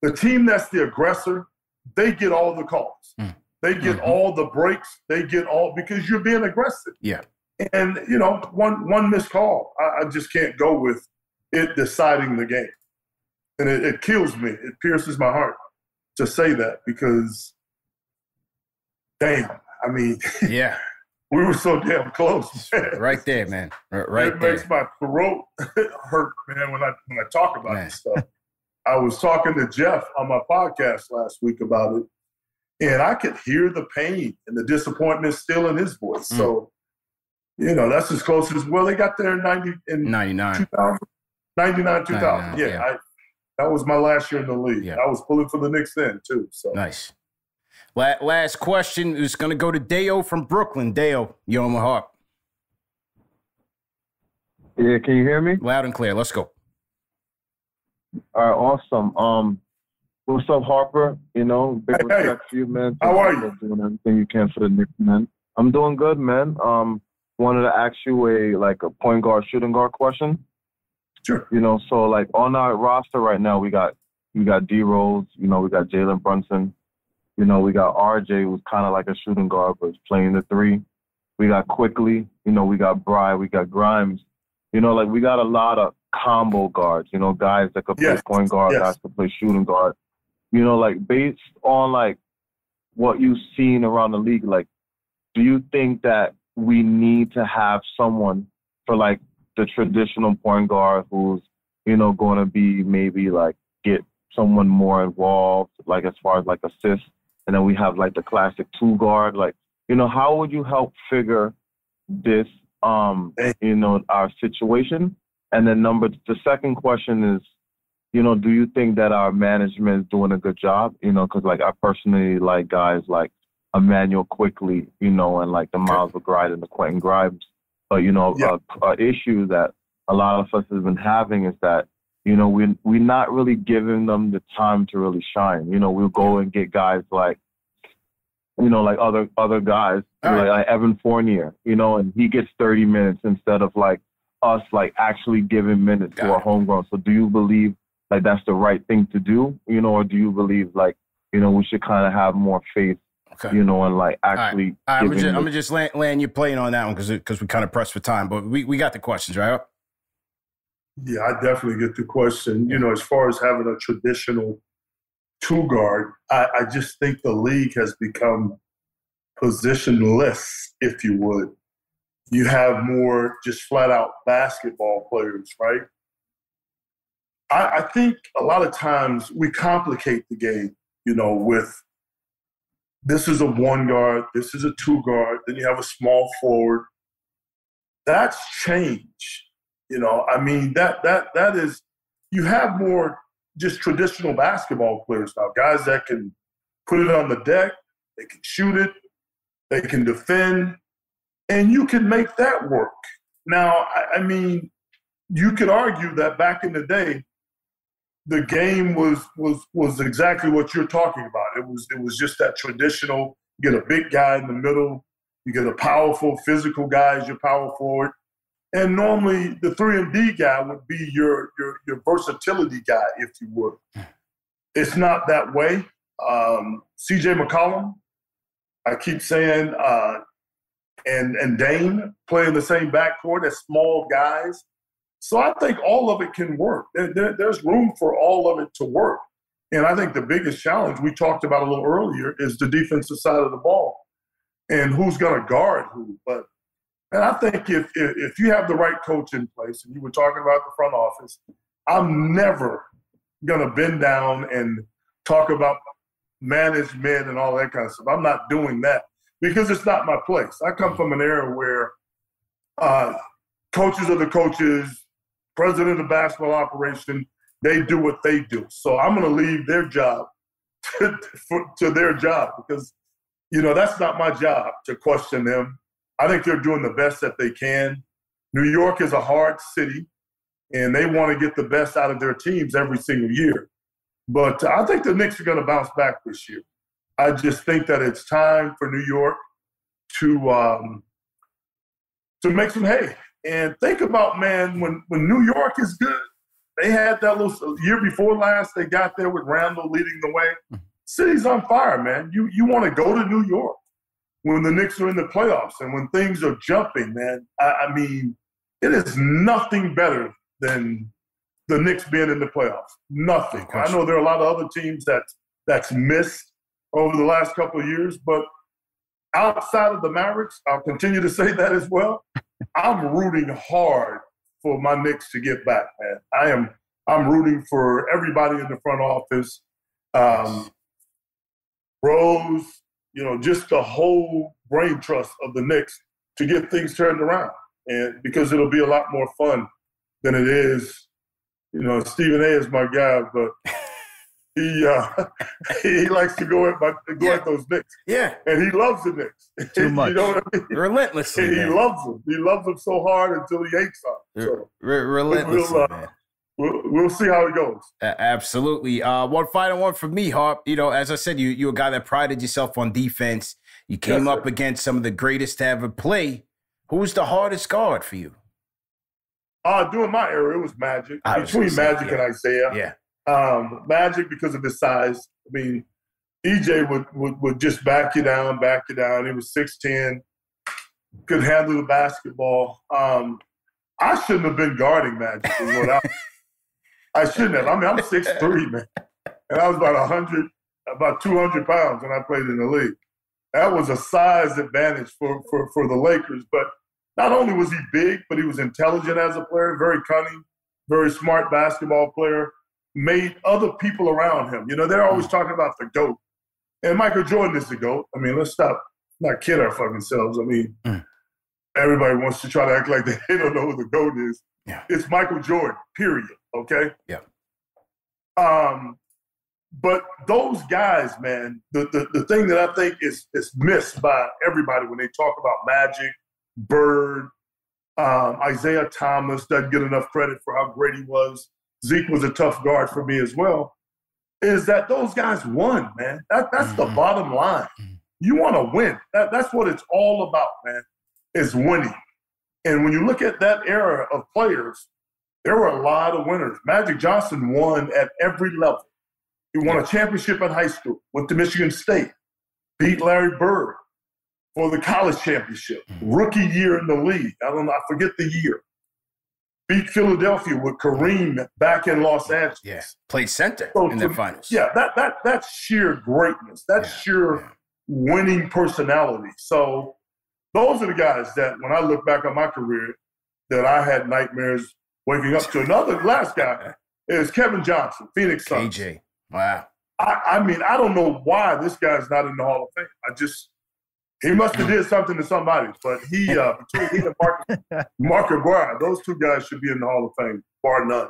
the team that's the aggressor, they get all the calls. Mm. They get Mhm. all the breaks. They get all because you're being aggressive. Yeah. And you know, one one missed call, I, I just can't go with it deciding the game, and it, it kills me. It pierces my heart to say that because, damn, I mean, Yeah. we were so damn close. man. Right there, man. Right it there. makes my throat hurt, man, when I when I talk about Man. this stuff. I was talking to Jeff on my podcast last week about it, and I could hear the pain and the disappointment still in his voice. Mm. So, you know, that's as close as well. They got there in ninety in 99. 2000, 99, 2000. 99, yeah, yeah. I, that was my last year in the league. Yeah. I was pulling for the Knicks then too. So Nice. La- last question is going to go to Deo from Brooklyn. Deo, you on my heart. Yeah, can you hear me? Loud and clear. Let's go. All right, awesome. Um, what's up, Harper? You know, big Hey, hey. respect for you, man. How are Thank for Doing everything you can for the Knicks, man. I'm doing good, man. Um, wanted to ask you a like a point guard, shooting guard question. Sure. You know, so like on our roster right now, we got we got D Rose. You know, we got Jalen Brunson. You know, we got RJ, who's kind of like a shooting guard, but playing the three. We got Quickley. You know, we got Bry. We got Grimes. You know, like we got a lot of combo guards. You know, guys that could play Yes, point guard, yes. guys could play shooting guard. You know, like based on like what you've seen around the league, like do you think that we need to have someone for like the traditional point guard who's you know going to be maybe like get someone more involved like as far as like assists and then we have like the classic two guard. Like you know how would you help figure this um you know our situation? And then number the second question is you know do you think that our management is doing a good job? You know because like i personally like guys like Immanuel Quickley, you know, and like the Miles McBride and the Quentin Grimes. But you know, Yeah. a, a issue that a lot of us have been having is that you know we we're not really giving them the time to really shine. You know, we'll go and get guys like you know like other other guys All like, right. like Evan Fournier, you know, and he gets 30 minutes instead of like us like actually giving minutes Got to our homegrown. So do you believe like that's the right thing to do, you know, or do you believe like you know we should kind of have more faith Okay. you know, and like actually. All right, I'm giving just, I'm gonna just land, land you playing on that one because because we kind of pressed for time, but we, we got the questions right. Yeah, I definitely get the question. You know, as far as having a traditional two guard, I, I just think the league has become positionless, if you would. You have more just flat out basketball players, right? I, I think a lot of times we complicate the game, you know, with this is a one guard, this is a two guard, then you have a small forward. That's change. You know, I mean that that that is you have more just traditional basketball players now, guys that can put it on the deck, they can shoot it, they can defend, and you can make that work. Now, I, I mean, you could argue that back in the day, the game was was was exactly what you're talking about. It was it was just that traditional. You get a big guy in the middle, you get a powerful physical guy as your power forward, and normally the three and D guy would be your your your versatility guy, if you would. It's not that way. Um, C.J. McCollum, I keep saying, uh, and and Dame playing the same backcourt as small guys. So I think all of it can work. There, there- there's room for all of it to work. And I think the biggest challenge we talked about a little earlier is the defensive side of the ball and who's going to guard who. But and I think if, if if you have the right coach in place, and you were talking about the front office, I'm never going to bend down and talk about management and all that kind of stuff. I'm not doing that because it's not my place. I come from an era where uh, coaches are the coaches, president of basketball operation, they do what they do. So I'm going to leave their job to, to their job because, you know, that's not my job to question them. I think they're doing the best that they can. New York is a hard city, and they want to get the best out of their teams every single year. But I think the Knicks are going to bounce back this year. I just think that it's time for New York to um, to make some hay. And think about man, when when New York is good, they had that little year before last. They got there with Randle leading the way. City's on fire, man. You you want to go to New York when the Knicks are in the playoffs and when things are jumping, man. I, I mean, it is nothing better than the Knicks being in the playoffs. Nothing. I know there are a lot of other teams that that's missed over the last couple of years, but outside of the Mavericks, I'll continue to say that as well. I'm rooting hard for my Knicks to get back, man. I am. I'm rooting for everybody in the front office. Um, Rose, you know, just the whole brain trust of the Knicks to get things turned around, and because it'll be a lot more fun than it is. You know, Stephen A. is my guy, but he uh, he likes to go at my, go Yeah. at those Knicks. Yeah. and he loves the Knicks. Too much. you know what I mean? Relentlessly, And he man. loves them. He loves them so hard until he hates them. So Re- relentlessly, we'll, uh, man. We'll, we'll see how it goes. Absolutely. Uh, one final one for me, Harp. You know, as I said, you you're a guy that prided yourself on defense. You came Yes, up against some of the greatest to ever play. Who's the hardest guard for you? Uh, during my era, it was Magic. I Between say, Magic yeah. and Isiah. Yeah. Um, Magic because of his size. I mean, EJ would, would would just back you down, back you down. He was six ten, could handle the basketball. Um, I shouldn't have been guarding Magic. I, shouldn't have. I mean, I'm six three, man, and I was about hundred, about two hundred pounds when I played in the league. That was a size advantage for for for the Lakers. But not only was he big, but he was intelligent as a player, very cunning, very smart basketball player made other people around him. You know, they're always mm. talking about the GOAT. And Michael Jordan is the GOAT. I mean, let's stop, not kid our fucking selves. I mean, mm. everybody wants to try to act like they don't know who the GOAT is. Yeah. It's Michael Jordan, period. Okay? Yeah. Um, but those guys, man, the, the, the thing that I think is, is missed by everybody when they talk about Magic, Bird, um, Isiah Thomas doesn't get enough credit for how great he was. Zeke was a tough guard for me as well. Is that those guys won, man? That, that's the bottom line. You want to win. That, that's what it's all about, man. Is winning. And when you look at that era of players, there were a lot of winners. Magic Johnson won at every level. He won a championship in high school, went to Michigan State, beat Larry Bird for the college championship, hmm. rookie year in the league. I don't know, I forget the year. Beat Philadelphia with Kareem back in Los Angeles. Yeah. Played center So in the finals. Yeah, that that that's sheer greatness. That's sheer winning personality. So those are the guys that when I look back on my career, that I had nightmares waking up to. Another last guy is Kevin Johnson, Phoenix Suns. KJ. Wow. I, I mean, I don't know why this guy's not in the Hall of Fame. I just he must have did something to somebody, but he uh, between he and Mark Mark Aguirre, those two guys should be in the Hall of Fame, bar none.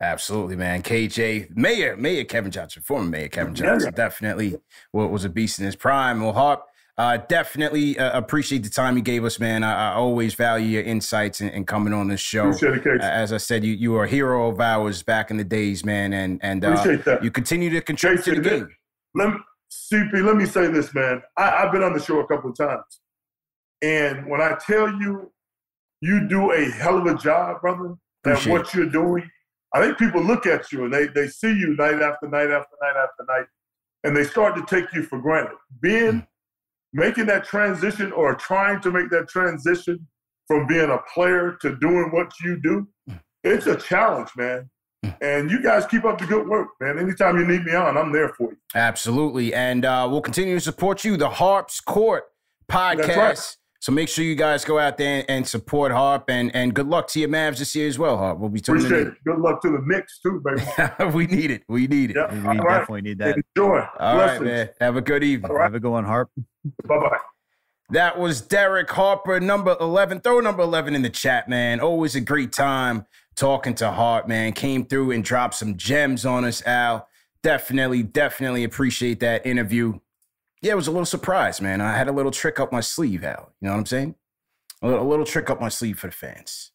Absolutely, man. KJ, Mayor, Mayor Kevin Johnson, former Mayor Kevin Johnson, yeah. definitely wa- was a beast in his prime. Well, Harp, uh, definitely uh, appreciate the time you gave us, man. I, I always value your insights and, and coming on this show. Appreciate it, Casey. Uh, As I said, you you were a hero of ours back in the days, man, and and uh, Appreciate that. you continue to contribute to the game. Let me, CP, let me say this, man. I, I've been on the show a couple of times. And when I tell you, you do a hell of a job, brother, at what you're doing. I think people look at you and they, they see you night after night after night after night, and they start to take you for granted. Being making that transition or trying to make that transition from being a player to doing what you do, it's a challenge, man. And you guys keep up the good work, man. Anytime you need me on, I'm there for you. Absolutely. And uh, we'll continue to support you, the Harps Court podcast. That's right. So make sure you guys go out there and support Harp and, and good luck to your Mavs this year as well, Harp. We'll be tuning Appreciate in. it. Good luck to the Knicks too, baby. we need it. We need it. Yeah, We all right. definitely need that. Enjoy. All right, Blessings. man. Have a good evening. All right. Have a good one, Harp. Bye bye. That was Derek Harper, number 11. Throw number 11 in the chat, man. Always a great time talking to Harp, man. Came through and dropped some gems on us, Al. Definitely, definitely appreciate that interview. Yeah, it was a little surprise, man. I had a little trick up my sleeve, Al. You know what I'm saying? A little, a little trick up my sleeve for the fans.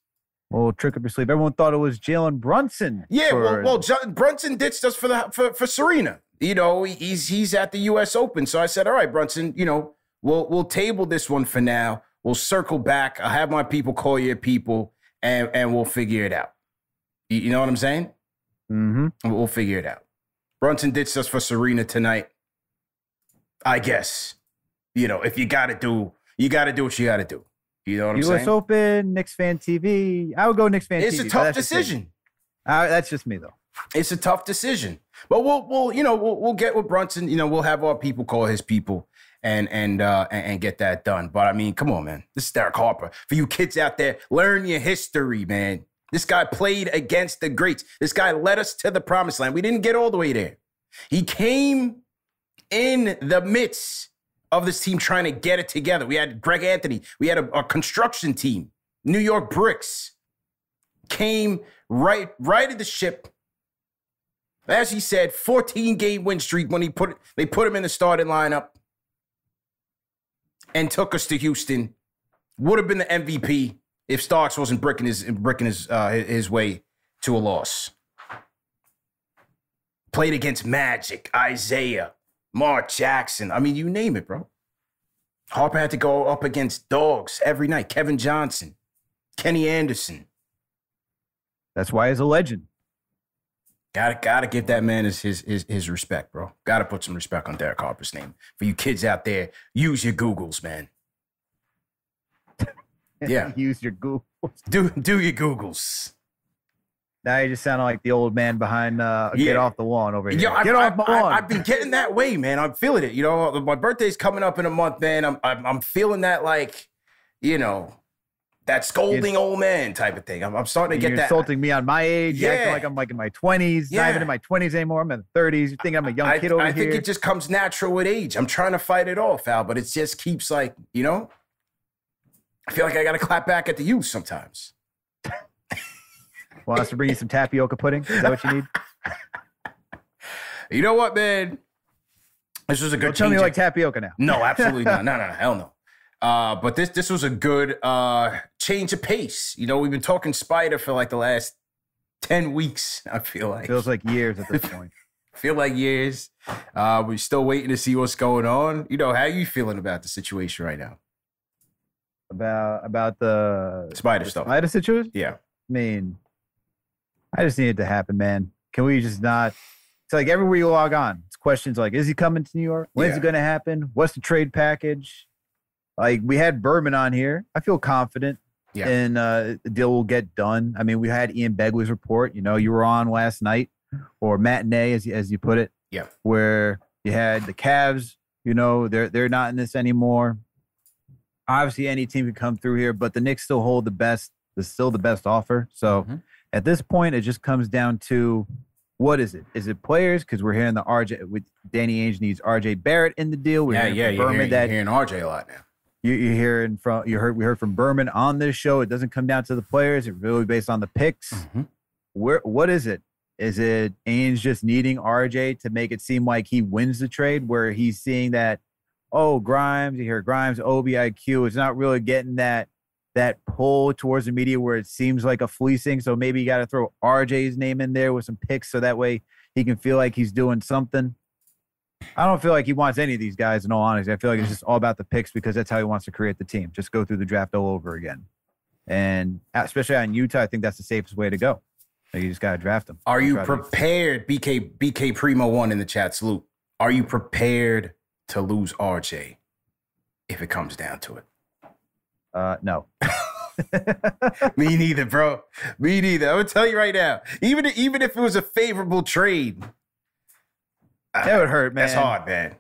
Well, trick up your sleeve. Everyone thought it was Jalen Brunson. Yeah, well, for- well, John, Brunson ditched us for the for, for Serena. You know, he's he's at the U.S. Open, so I said, all right, Brunson, you know, we'll we'll table this one for now. We'll circle back. I'll have my people call your people, and and we'll figure it out. You, you know what I'm saying? Mm-hmm. We'll figure it out. Brunson ditched us for Serena tonight. I guess. You know, if you got to do, you got to do what you got to do. You know what I'm U.S. saying? US Open, Knicks fan TV. I would go Knicks fan It's TV. It's a tough decision. Uh, that's just me though. It's a tough decision. But we'll we'll you know we'll we'll get with Brunson. You know we'll have our people call his people and and uh and, and get that done. But I mean, come on, man. This is Derek Harper. For you kids out there, learn your history, man. This guy played against the greats. This guy led us to the promised land. We didn't get all the way there. He came in the midst of this team trying to get it together. We had Greg Anthony. We had a, a construction team. New York Bricks came right right at the ship. As he said, 14 game win streak when he put they put him in the starting lineup and took us to Houston. Would have been the MVP if Starks wasn't bricking his bricking his uh, his way to a loss. Played against Magic, Isiah, Mark Jackson. I mean, you name it, bro. Harper had to go up against dogs every night. Kevin Johnson, Kenny Anderson. That's why he's a legend. Gotta gotta give that man his his his, his respect, bro. Gotta put some respect on Derek Harper's name. For you kids out there, use your Googles, man. Yeah. Use your Google. Do do your Googles. Now you just sound like the old man behind uh, Yeah. Get Off the Lawn over here. Yo, Get I, off my I, lawn. I've been getting that way, man. I'm feeling it. You know, my birthday's coming up in a month, man. I'm I'm, I'm feeling that like, you know, that scolding old man type of thing. I'm, I'm starting to get that. insulting me on my age. You're acting Yeah. like I'm like in my 20s. Yeah. Not Yeah. even in my 20s anymore. I'm in the 30s. You think I'm a young I, kid over I here? I think it just comes natural with age. I'm trying to fight it off, Al, but it just keeps like, you know, I feel like I got to clap back at the youth sometimes. Want us to bring you some tapioca pudding? Is that what you need? You know what, man? This was a good Don't tell me change you of- like tapioca now. No, absolutely not. No, no, no, hell no. Uh, but this this was a good uh, change of pace. You know, we've been talking Spida for like the last ten weeks. I feel like Feels like years at this point. feel like years. Uh, we're still waiting to see what's going on. You know, how you feeling about the situation right now? About about the Spida the stuff. Spida situation? Yeah. I mean, I just need it to happen, man. Can we just not? It's like everywhere you log on, it's questions like, is he coming to New York? When's Yeah. it going to happen? What's the trade package? Like we had Berman on here. I feel confident Yeah. in uh, the deal will get done. I mean, we had Ian Begley's report. You know, you were on last night or matinee, as you- as you put it, Yeah. where you had the Cavs. You know, they're they're not in this anymore. Obviously, any team can come through here, but the Knicks still hold the best. The still the best offer. So Mhm. At this point, it just comes down to what is it? Is it players? Because we're hearing the RJ with Danny Ainge needs RJ Barrett in the deal. We're Yeah, hearing yeah, you're hearing, that you're hearing RJ a lot now. you, you're hearing from you heard we heard from Berman on this show. It doesn't come down to the players. It really based on the picks. Mhm. Where what is it? Is it Ainge just needing RJ to make it seem like he wins the trade? Where he's seeing that, oh Grimes, you hear Grimes, OBIQ is not really getting that that pull towards the media where it seems like a fleecing. So maybe you got to throw RJ's name in there with some picks so that way he can feel like he's doing something. I don't feel like he wants any of these guys in all honesty. I feel like it's just all about the picks because that's how he wants to create the team. Just go through the draft all over again. And especially on Utah, I think that's the safest way to go. Like, you just got to draft them. Are you prepared? BK BK Primo one in the chat salute. Are you prepared to lose RJ if it comes down to it? Uh, no. Me neither, bro. Me neither. I'm gonna tell you right now. Even even if it was a favorable trade, That would hurt, man. that's hard, man.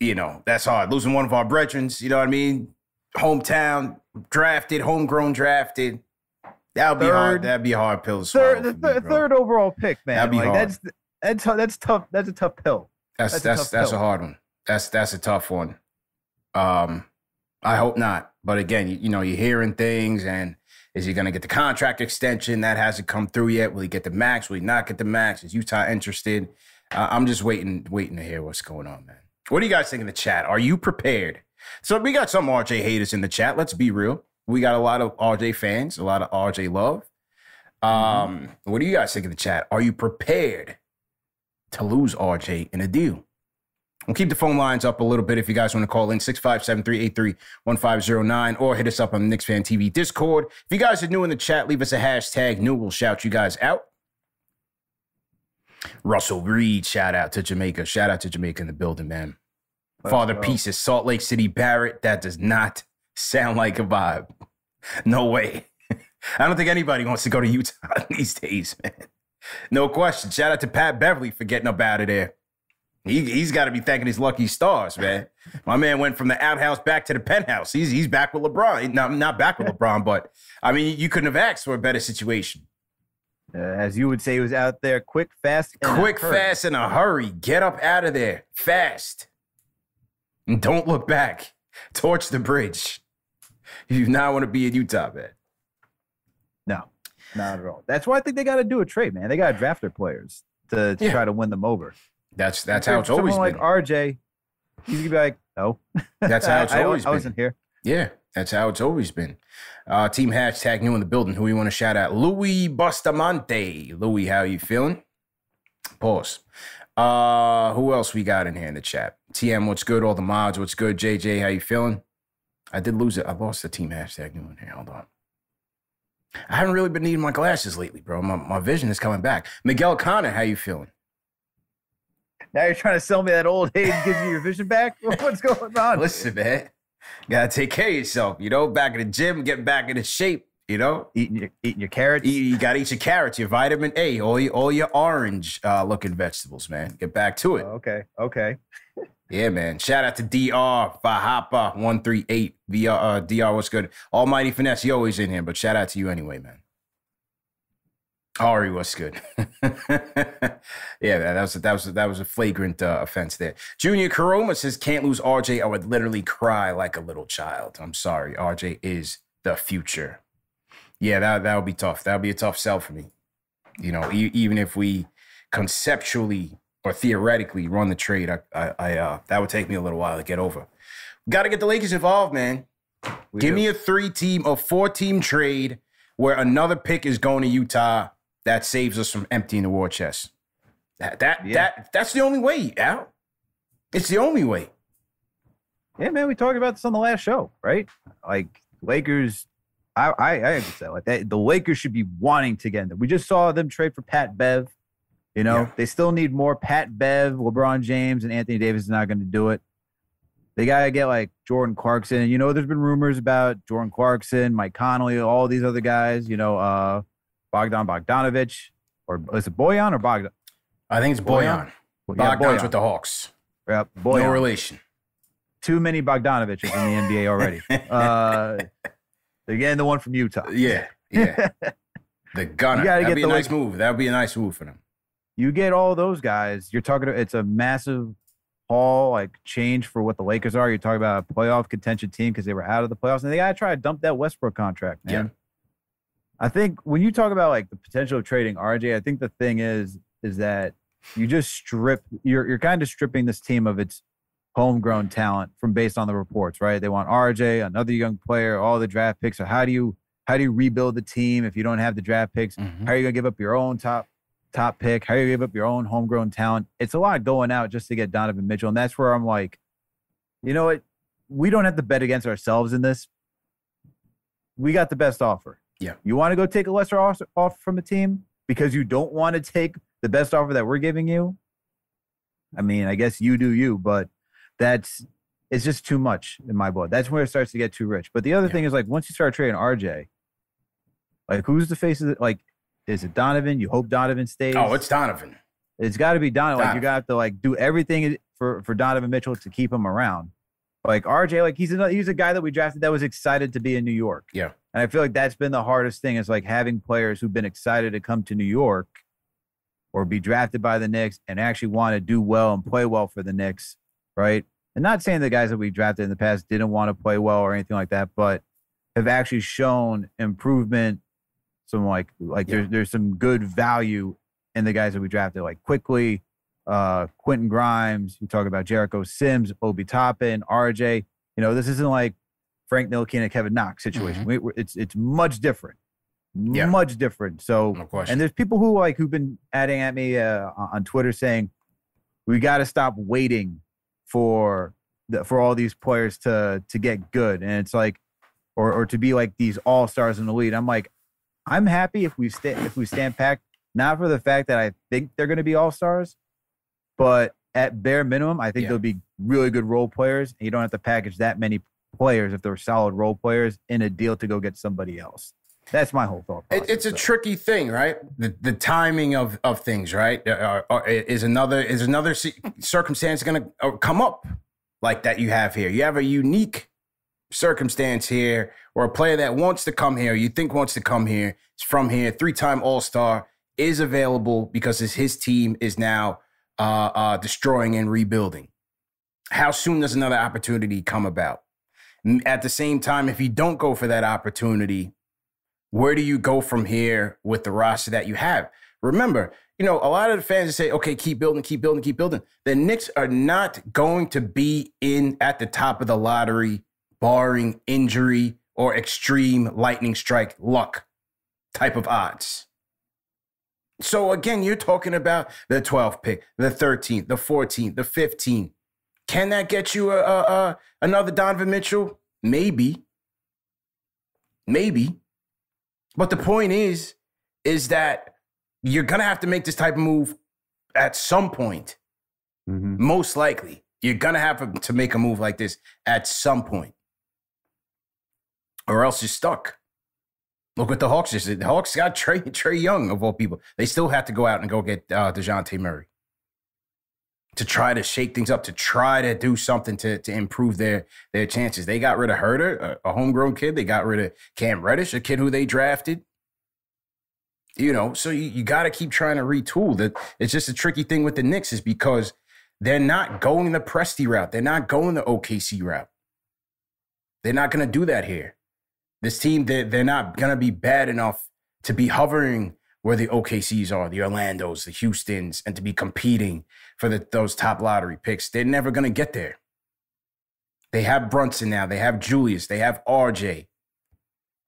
You know, that's hard. Losing one of our brethren, you know what I mean? Hometown drafted, homegrown drafted. That would be hard. That'd be a hard pill to swallow. Third, the for me, third, overall pick, man. That'd be like hard. that's that's that's tough. That's a tough pill. That's That's a that's tough that's, a hard one. That's that's a tough one. Um, I hope not. But again, you, you know, you're hearing things, and is he going to get the contract extension? That hasn't come through yet. Will he get the max? Will he not get the max? Is Utah interested? Uh, I'm just waiting, waiting to hear what's going on, man. What do you guys think in the chat? Are you prepared? So we got some RJ haters in the chat. Let's be real. We got a lot of RJ fans, a lot of RJ love. Um, what do you guys think in the chat? Are you prepared to lose RJ in a deal? We'll keep the phone lines up a little bit if you guys want to call in 657 383 1509 or hit us up on the Knicks Fan TV Discord. If you guys are new in the chat, leave us a hashtag new. We'll shout you guys out. Russell Reed, shout out to Jamaica. Shout out to Jamaica in the building, man. Let's Father go. Pieces, Salt Lake City, Barrett. That does not sound like a vibe. No way. I don't think anybody wants to go to Utah these days, man. No question. Shout out to Pat Beverley for getting up out of there. He, he's got to be thanking his lucky stars, man. My man went from the outhouse back to the penthouse. He's he's back with LeBron. Not, not back with LeBron, but I mean, you couldn't have asked for a better situation. Uh, as you would say, he was out there quick, fast, and Quick, fast, in a hurry. Get up out of there fast. And don't look back. Torch the bridge. You do not want to be in Utah, man. No, not at all. That's why I think they got to do a trade, man. They got to draft their players to, to Yeah. try to win them over. That's that's how it's always been. someone like. RJ. You could be like, no. That's how it's I, I- always I, been. wasn't here. Yeah, that's how it's always been. Uh, team hashtag new in the building. Who you want to shout out? Louis Bustamante. Louis, how you feeling? Pause. Uh, who else we got in here in the chat? TM, what's good? All the mods, what's good? JJ, how you feeling? I did lose it. I lost the team hashtag new in here. Hold on. I haven't really been needing my glasses lately, bro. My, my vision is coming back. Miguel Connor, how you feeling? Now you're trying to sell me that old age gives you your vision back? What's going on? Listen, man. Gotta take care of yourself, you know, back in the gym, getting back into shape, you know. Eating your, eating your carrots. You, you gotta eat your carrots, your vitamin A, all your all your orange uh, looking vegetables, man. Get back to it. okay, okay. Yeah, man. Shout out to DR Fahapa one three eight. VR uh, DR, what's good? Almighty finesse, you always in here, but shout out to you anyway, man. Ari, what's good? yeah, that was that was that was a flagrant uh, offense there. Junior Karoma says, "Can't lose RJ. I would literally cry like a little child." I'm sorry, RJ is the future. Yeah, that that would be tough. That would be a tough sell for me. You know, e- even if we conceptually or theoretically run the trade, I, I, I uh, that would take me a little while to get over. Got to get the Lakers involved, man. We Give do. me a three team, a four team trade where another pick is going to Utah that saves us from emptying the war chest. That that Yeah. that that's the only way, out. It's the only way. Yeah, man, we talked about this on the last show, right? Like Lakers, I I, I understand like that. The Lakers should be wanting to get in there. We just saw them trade for Pat Bev. You know, Yeah. they still need more. Pat Bev, LeBron James, and Anthony Davis is not going to do it. They gotta get like Jordan Clarkson. You know, there's been rumors about Jordan Clarkson, Mike Conley, all these other guys. You know, uh, Bogdan Bogdanovich, or is it Boyan or Bogdan? I think it's Boyan? Boyan. Yeah, Bogdan's Boyan. with the Hawks. Yep, No relation. Too many Bogdanoviches in the NBA already. Uh, they're getting the one from Utah. Yeah, yeah. the gunner. That'd get be a nice move. That would be a nice move for them. you get all those guys. You're talking. It's a massive haul, like change for what the Lakers are. You're talking about a playoff contention team because they were out of the playoffs, and they gotta try to dump that Westbrook contract, man. Yeah. I think when you talk about like the potential of trading RJ, I think the thing is is that you just strip. You're you're kind of stripping this team of its homegrown talent from based on the reports, right? They want RJ, another young player, all the draft picks. So how do you how do you rebuild the team if you don't have the draft picks? Mhm. How are you gonna give up your own top top pick? How are you gonna give up your own homegrown talent? It's a lot going out just to get Donovan Mitchell, and that's where I'm like, you know what? We don't have to bet against ourselves in this. We got the best offer. Yeah. You want to go take a lesser off- offer from a team because you don't want to take the best offer that we're giving you? I mean, I guess you do you, but that's it's just too much in my book. That's where it starts to get too rich. But the other Yeah. thing is like once you start trading RJ, like who's the face of it? Like, is it Donovan? You hope Donovan stays. Oh, it's Donovan. It's got to be Donovan. Like you got to like do everything for for Donovan Mitchell to keep him around. Like RJ, like he's another, he's a guy that we drafted that was excited to be in New York. Yeah. And I feel like that's been the hardest thing is like having players who've been excited to come to New York or be drafted by the Knicks and actually want to do well and play well for the Knicks, right? And not saying the guys that we drafted in the past didn't want to play well or anything like that, but have actually shown improvement. Some like like Yeah. there's there's some good value in the guys that we drafted, like Quickley, uh, Quentin Grimes. You talk about Jericho Sims, Obi Toppin, RJ. You know, this isn't like Frank Ntilikina and Kevin Knox situation. We, we- it's it's much different, Yeah. much different. So, No and there's people who like who've been adding at me uh, on on Twitter saying we got to stop waiting for the, for all these players to to get good, and it's like, or or to be like these all stars in the lead. I'm like, I'm happy if we stay if we stand packed, not for the fact that I think they're going to be all stars, but at bare minimum, I think Yeah. they'll be really good role players. And you don't have to package that many players if they're solid role players in a deal to go get somebody else. That's my whole thought. It, it's a tricky thing, right? The the timing of of things, right? Uh, uh, is another is another circumstance going to come up like that you have here. You have a unique circumstance here, where a player that wants to come here, you think wants to come here, is from here, three time All Star, is available because his, his team is now uh, uh, destroying and rebuilding. How soon does another opportunity come about? At the same time, if you don't go for that opportunity, where do you go from here with the roster that you have? Remember, you know, a lot of the fans say, okay, keep building, keep building, keep building. The Knicks are not going to be in at the top of the lottery, barring injury or extreme lightning strike luck type of odds. So again, you're talking about the 12th pick, the 13th, the 14th, the 15th. Can that get you a, a, a another Donovan Mitchell? Maybe. Maybe. But the point is, is that you're gonna have to make this type of move at some point. Most likely, you're gonna have to make a move like this at some point, or else you're stuck. Look what the Hawks just did. The Hawks got Trey Trey Young of all people. They still have to go out and go get uh, Dejounte Murray to try to shake things up, to try to do something to, to improve their their chances. They got rid of Huerter, a, a homegrown kid. They got rid of Cam Reddish, a kid who they drafted. You know, so you, you got to keep trying to retool. That it's just a tricky thing with the Knicks is because they're not going the Presti route. They're not going the OKC route. They're not going to do that here. This team, they're, they're not going to be bad enough to be hovering where the OKCs are, the Orlandos, the Houstons, and to be competing for the, those top lottery picks. They're never going to get there. They have Brunson now. They have Julius. They have RJ.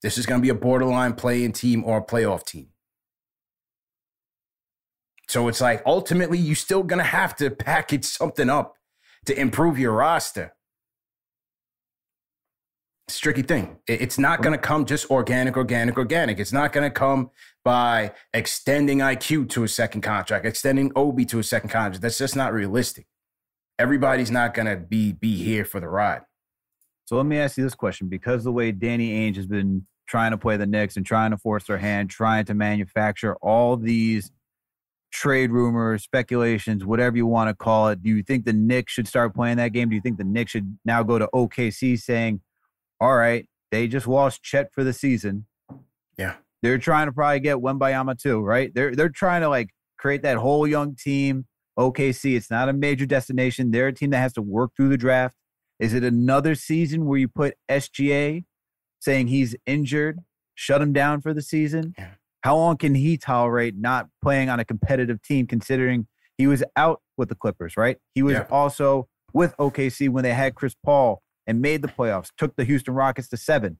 This is going to be a borderline playing team or a playoff team. So it's like ultimately, you're still going to have to package something up to improve your roster. It's tricky thing. It's not going to come just organic, organic, organic. It's not going to come by extending IQ to a second contract, extending Obi to a second contract. That's just not realistic. Everybody's not going to be be here for the ride. So let me ask you this question: because the way Danny Ainge has been trying to play the Knicks and trying to force their hand, trying to manufacture all these trade rumors, speculations, whatever you want to call it, do you think the Knicks should start playing that game? Do you think the Knicks should now go to OKC saying, "All right, they just lost Chet for the season. Yeah, they're trying to probably get Wembanyama too, right? They're they're trying to like create that whole young team. OKC, it's not a major destination. They're a team that has to work through the draft. Is it another season where you put SGA saying he's injured, shut him down for the season? How long can he tolerate not playing on a competitive team considering he was out with the Clippers, right? He was Yeah. also with OKC when they had Chris Paul and made the playoffs, took the Houston Rockets to seven.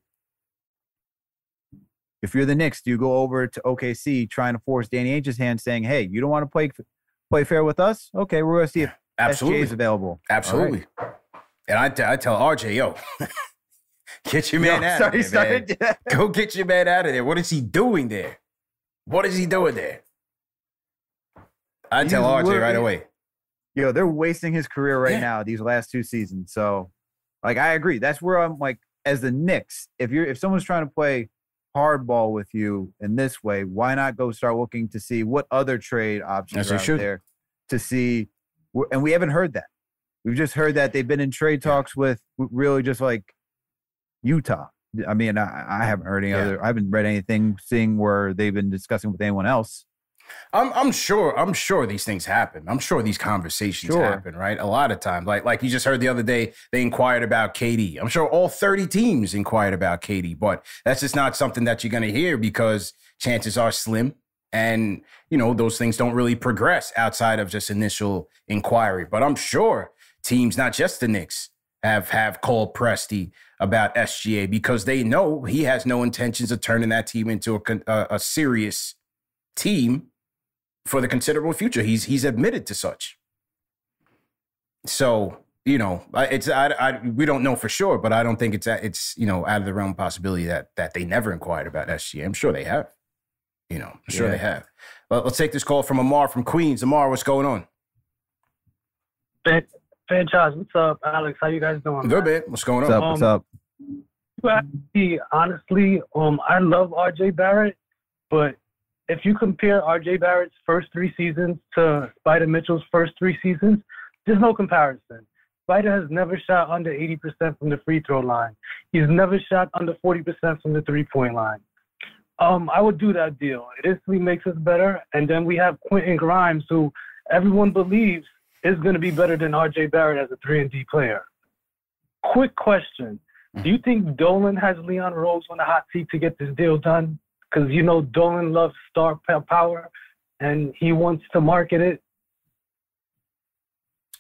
If you're the Knicks, do you go over to OKC trying to force Danny Ainge's hand saying, hey, you don't want to play play fair with us? Okay, we're going to see if Absolutely. SGA is available. All right. Absolutely. And I, t- I tell RJ, yo, get your Yo, man out sorry, of there, man. Go get your man out of there. What is he doing there? What is he doing there? I tell RJ right away. Yo, they're wasting his career right Yeah. now these last two seasons. So, like, I agree. That's where I'm like, as the Knicks, if you're if someone's trying to play hardball with you in this way, why not go start looking to see what other trade options they are out should. there to see? And we haven't heard that. We've just heard that they've been in trade talks with really just like Utah. I mean, I, I haven't heard any Yeah. other. I haven't read anything seeing where they've been discussing with anyone else. I'm I'm sure I'm sure these things happen. I'm sure these conversations Sure. happen, right? A lot of times, like like you just heard the other day, they inquired about KD. I'm sure all 30 teams inquired about KD, but that's just not something that you're going to hear because chances are slim, and you know those things don't really progress outside of just initial inquiry. But I'm sure teams, not just the Knicks, have have called Presti about SGA because they know he has no intentions of turning that team into a a, a serious team for the considerable future. He's he's admitted to such. So you know, I- it's I, I we don't know for sure, but I don't think it's it's you know out of the realm of possibility that that they never inquired about SGA. I'm sure they have. You know, I'm sure Yeah. they have. But let's take this call from Amar from Queens. Amar, what's going on? Fan- Franchise, what's up, Alex? How you guys doing? Good, man. What's going What's on? up? What's Um, up? You honestly, um, I love RJ Barrett, but if you compare RJ Barrett's first three seasons to Spida Mitchell's first three seasons, there's no comparison. Spida has never shot under 80% from the free throw line. He's never shot under 40% from the three point line. Um, I would do that deal. It instantly makes us better. And then we have Quentin Grimes, who everyone believes is going to be better than RJ Barrett as a 3 and D player. Quick question. Do you think Dolan has Leon Rose on the hot seat to get this deal done? Because you know Dolan loves star power, and he wants to market it.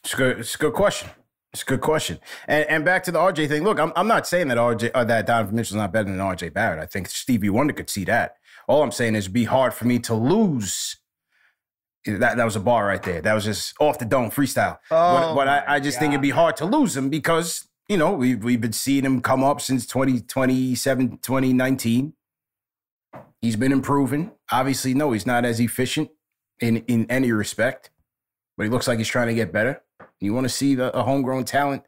It's a good. It's a good question. It's a good question. And and back to the RJ thing. Look, I'm I'm not saying that RJ uh, that Donovan Mitchell's not better than RJ Barrett. I think Stevie Wonder could see that. All I'm saying is, it'd be hard for me to lose. That that was a bar right there. That was just off the dome freestyle. but Oh but I, I just think it'd be hard to lose him because you know we've we've been seeing him come up since 2027, 2019. He's been improving. Obviously, no, he's not as efficient in in any respect, but he looks like he's trying to get better. You want to see the, a homegrown talent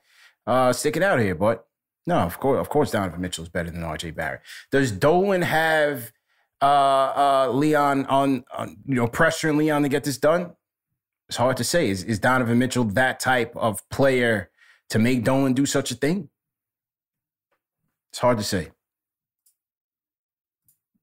uh, stick it out here, but no, of course, of course, Donovan Mitchell is better than RJ Barrett. Does Dolan have uh, uh, Leon on, on, you know, pressuring Leon to get this done? It's hard to say. Is, is Donovan Mitchell that type of player to make Dolan do such a thing? It's hard to say.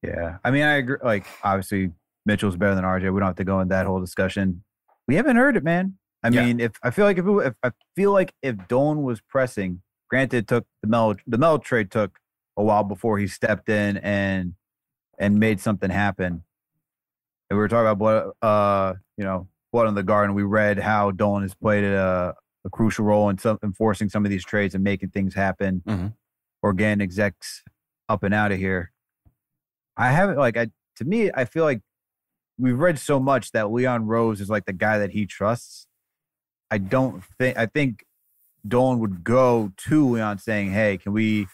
Yeah, I mean, I agree. Like, obviously, Mitchell's better than RJ. We don't have to go into that whole discussion. We haven't heard it, man. I Yeah. mean, if I feel like if, it, if I feel like if Dolan was pressing, granted, it took the Mel the Mel trade took a while before he stepped in and and made something happen. And we were talking about blood, uh, you know, blood on the garden. We read how Dolan has played a, a crucial role in some enforcing some of these trades and making things happen, Mhm. or getting execs up and out of here. I haven't like I to me, I feel like we've read so much that Leon Rose is like the guy that he trusts. I don't think I think Dolan would go to Leon saying, "Hey, can we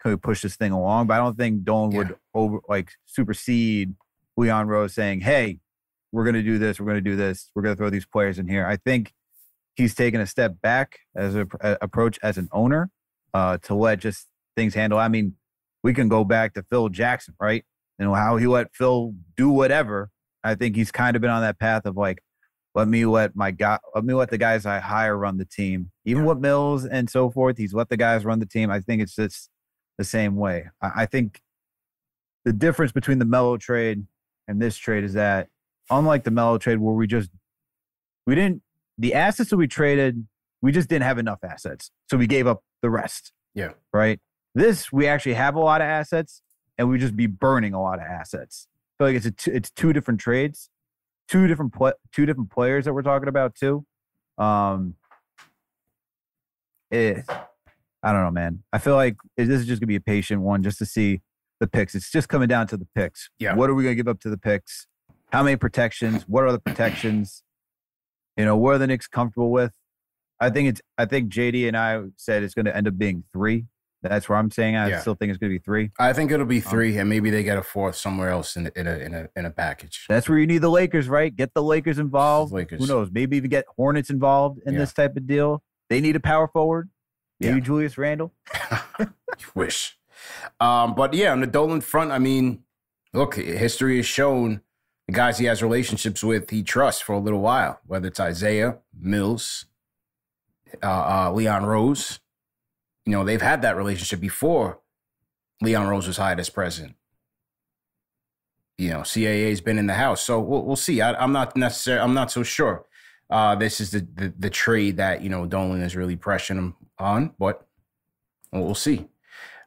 can we push this thing along?" But I don't think Dolan would over like supersede Leon Rose saying, "Hey, we're going to do this. We're going to do this. We're going to throw these players in here." I think he's taken a step back as a, a approach as an owner uh, to let just things handle. I mean, we can go back to Phil Jackson, right? You know how he let Phil do whatever. I think he's kind of been on that path of like, let me let my guy, let me let the guys I hire run the team. Even with Mills and so forth, he's let the guys run the team. I think it's just the same way. I, I think the difference between the Mellow trade and this trade is that unlike the Mellow trade where we just we didn't the assets that we traded, we just didn't have enough assets. So we gave up the rest. Yeah. Right. This we actually have a lot of assets and we just be burning a lot of assets. So like it's a t- it's two different trades, two different pla two different players that we're talking about too. Um, it, I don't know, man. I feel like this is just gonna be a patient one, just to see the picks. It's just coming down to the picks. Yeah. What are we gonna give up to the picks? How many protections? What are the protections? You know, what are the Knicks comfortable with? I think it's. I think JD and I said it's going to end up being three. That's where I'm saying. I Yeah. still think it's going to be three. I think it'll be Um, three, and maybe they get a fourth somewhere else in, in a in a in a package. That's where you need the Lakers, right? Get the Lakers involved. Lakers. Who knows? Maybe even get Hornets involved in Yeah. this type of deal. They need a power forward. Maybe Yeah. Julius Randle. Wish. Um, but yeah, on the Dolan front, I mean, look, history has shown the guys he has relationships with, he trusts for a little while, whether it's Isiah, Mills, uh, uh, Leon Rose. You know, they've had that relationship before Leon Rose was hired as president. You know, CAA's been in the house, so we'll, we'll see. I, I'm not necessarily, I'm not so sure. Uh, this is the, the the trade that you know Dolan is really pressing him on, but we'll see.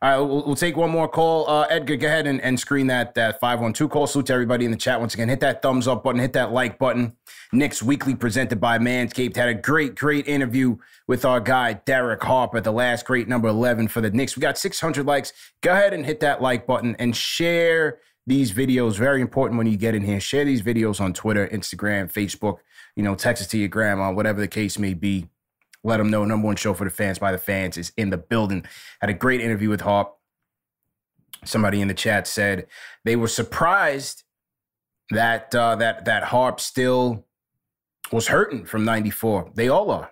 All right, we'll, we'll take one more call. Uh, Edgar, go ahead and, and screen that that 512 call. Salute to everybody in the chat. Once again, hit that thumbs up button, hit that like button. Knicks Weekly presented by Manscaped had a great, great interview with our guy, Derek Harper, the last great number 11 for the Knicks. We got 600 likes. Go ahead and hit that like button and share these videos. Very important when you get in here. Share these videos on Twitter, Instagram, Facebook. You know, text it to your grandma, whatever the case may be. Let them know. Number one show for the fans by the fans is in the building. Had a great interview with Harp. Somebody in the chat said they were surprised that uh, that that Harp still was hurting from '94. They all are.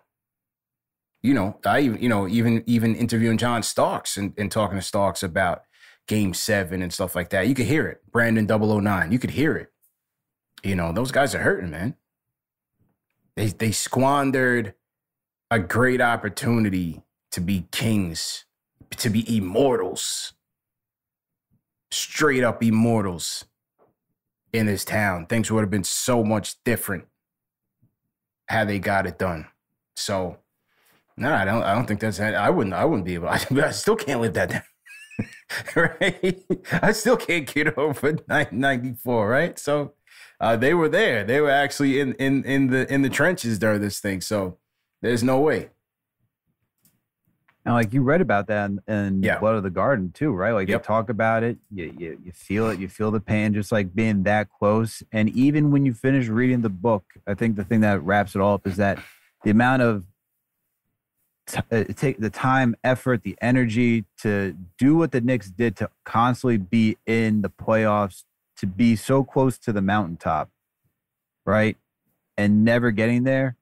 You know, I even you know even even interviewing John Starks and, and talking to Starks about Game Seven and stuff like that. You could hear it. Brandon 009. You could hear it. You know, those guys are hurting, man. They they squandered a great opportunity to be kings, to be immortals. Straight up immortals in this town. Things would have been so much different had they got it done. So, no, I don't. I don't think that's. I wouldn't. I wouldn't be able. I, I still can't live that down. right? I still can't get over 94. Right? So, uh, they were there. They were actually in in in the in the trenches during this thing. So, there's no way. And like you read about that in, in Yeah. Blood of the Garden too, right? Like Yep. they talk about it, you, you you feel it, you feel the pain, just like being that close. And even when you finish reading the book, I think the thing that wraps it all up is that the amount of t- uh, take the time, effort, the energy to do what the Knicks did to constantly be in the playoffs, to be so close to the mountaintop, right? And never getting there,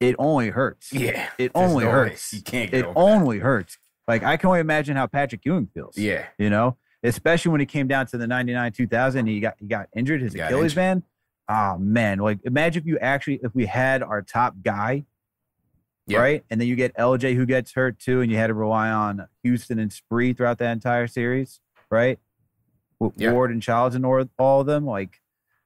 it only hurts. Yeah, It only no way. hurts. You can't It over that. only hurts. Like I can only imagine how Patrick Ewing feels. Yeah. You know, especially when he came down to the 99 2000 he got he got injured his got Achilles injured. man. Oh man, like imagine if you actually if we had our top guy Yeah. right? And then you get LJ who gets hurt too, and you had to rely on Houston and Spree throughout that entire series, right? With Yeah. Ward and Childs and all all of them. Like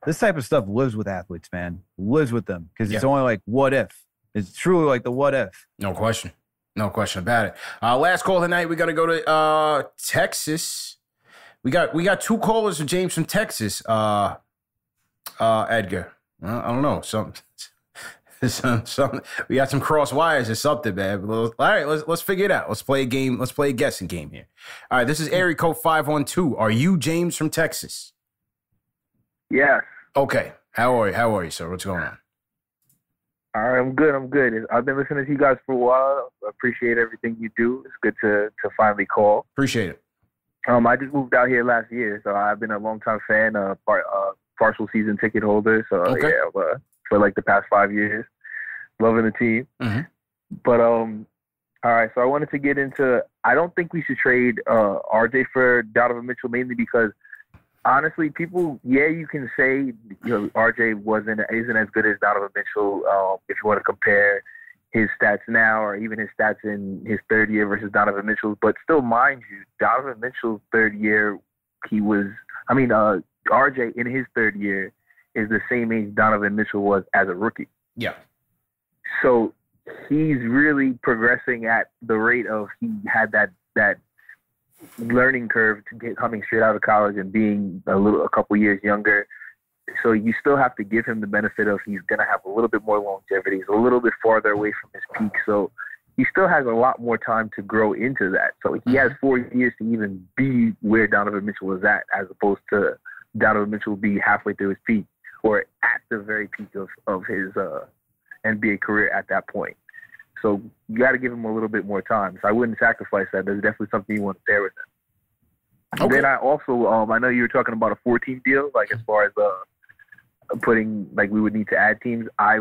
this type of stuff lives with athletes, man. Lives with them because it's only like what if. It's truly like the what if. No question. No question about it. Uh, last call tonight. We got to go to uh, Texas. We got we got two callers for James from Texas. Uh, uh, Edgar. Uh, I don't know. Some, some, some. We got some cross wires or something, man. But All right, let's let's figure it out. Let's play a game. Let's play a guessing game here. All right, this is area code five one two. Are you James from Texas? Yes. Okay. How are you? How are you, sir? What's going on? I'm good. I'm good. I've been listening to you guys for a while. I appreciate everything you do. It's good to to finally call. Appreciate it. Um, I just moved out here last year, so I've been a long time fan, uh, part, uh, partial season ticket holder. So Okay. yeah, uh, for like the past five years, loving the team. Mhm. But um, all right. So I wanted to get into. I don't think we should trade uh RJ for Donovan Mitchell mainly because honestly, people, yeah, you can say you know RJ wasn't isn't as good as Donovan Mitchell. Um, if you want to compare his stats now or even his stats in his third year versus Donovan Mitchell's, but still, mind you, Donovan Mitchell's third year, he was. I mean, uh, RJ in his third year is the same age Donovan Mitchell was as a rookie. Yeah. So he's really progressing at the rate of he had that that learning curve to get coming straight out of college and being a little a couple years younger. So you still have to give him the benefit of he's gonna have a little bit more longevity. He's a little bit farther away from his peak. So he still has a lot more time to grow into that. So he has four years to even be where Donovan Mitchell is at, as opposed to Donovan Mitchell be halfway through his peak or at the very peak of, of his uh, NBA career at that point. So you got to give him a little bit more time. So I wouldn't sacrifice that. There's definitely something you want to share with him. Then I also, um, I know you were talking about a 14 deal, like as far as uh, putting, like we would need to add teams. I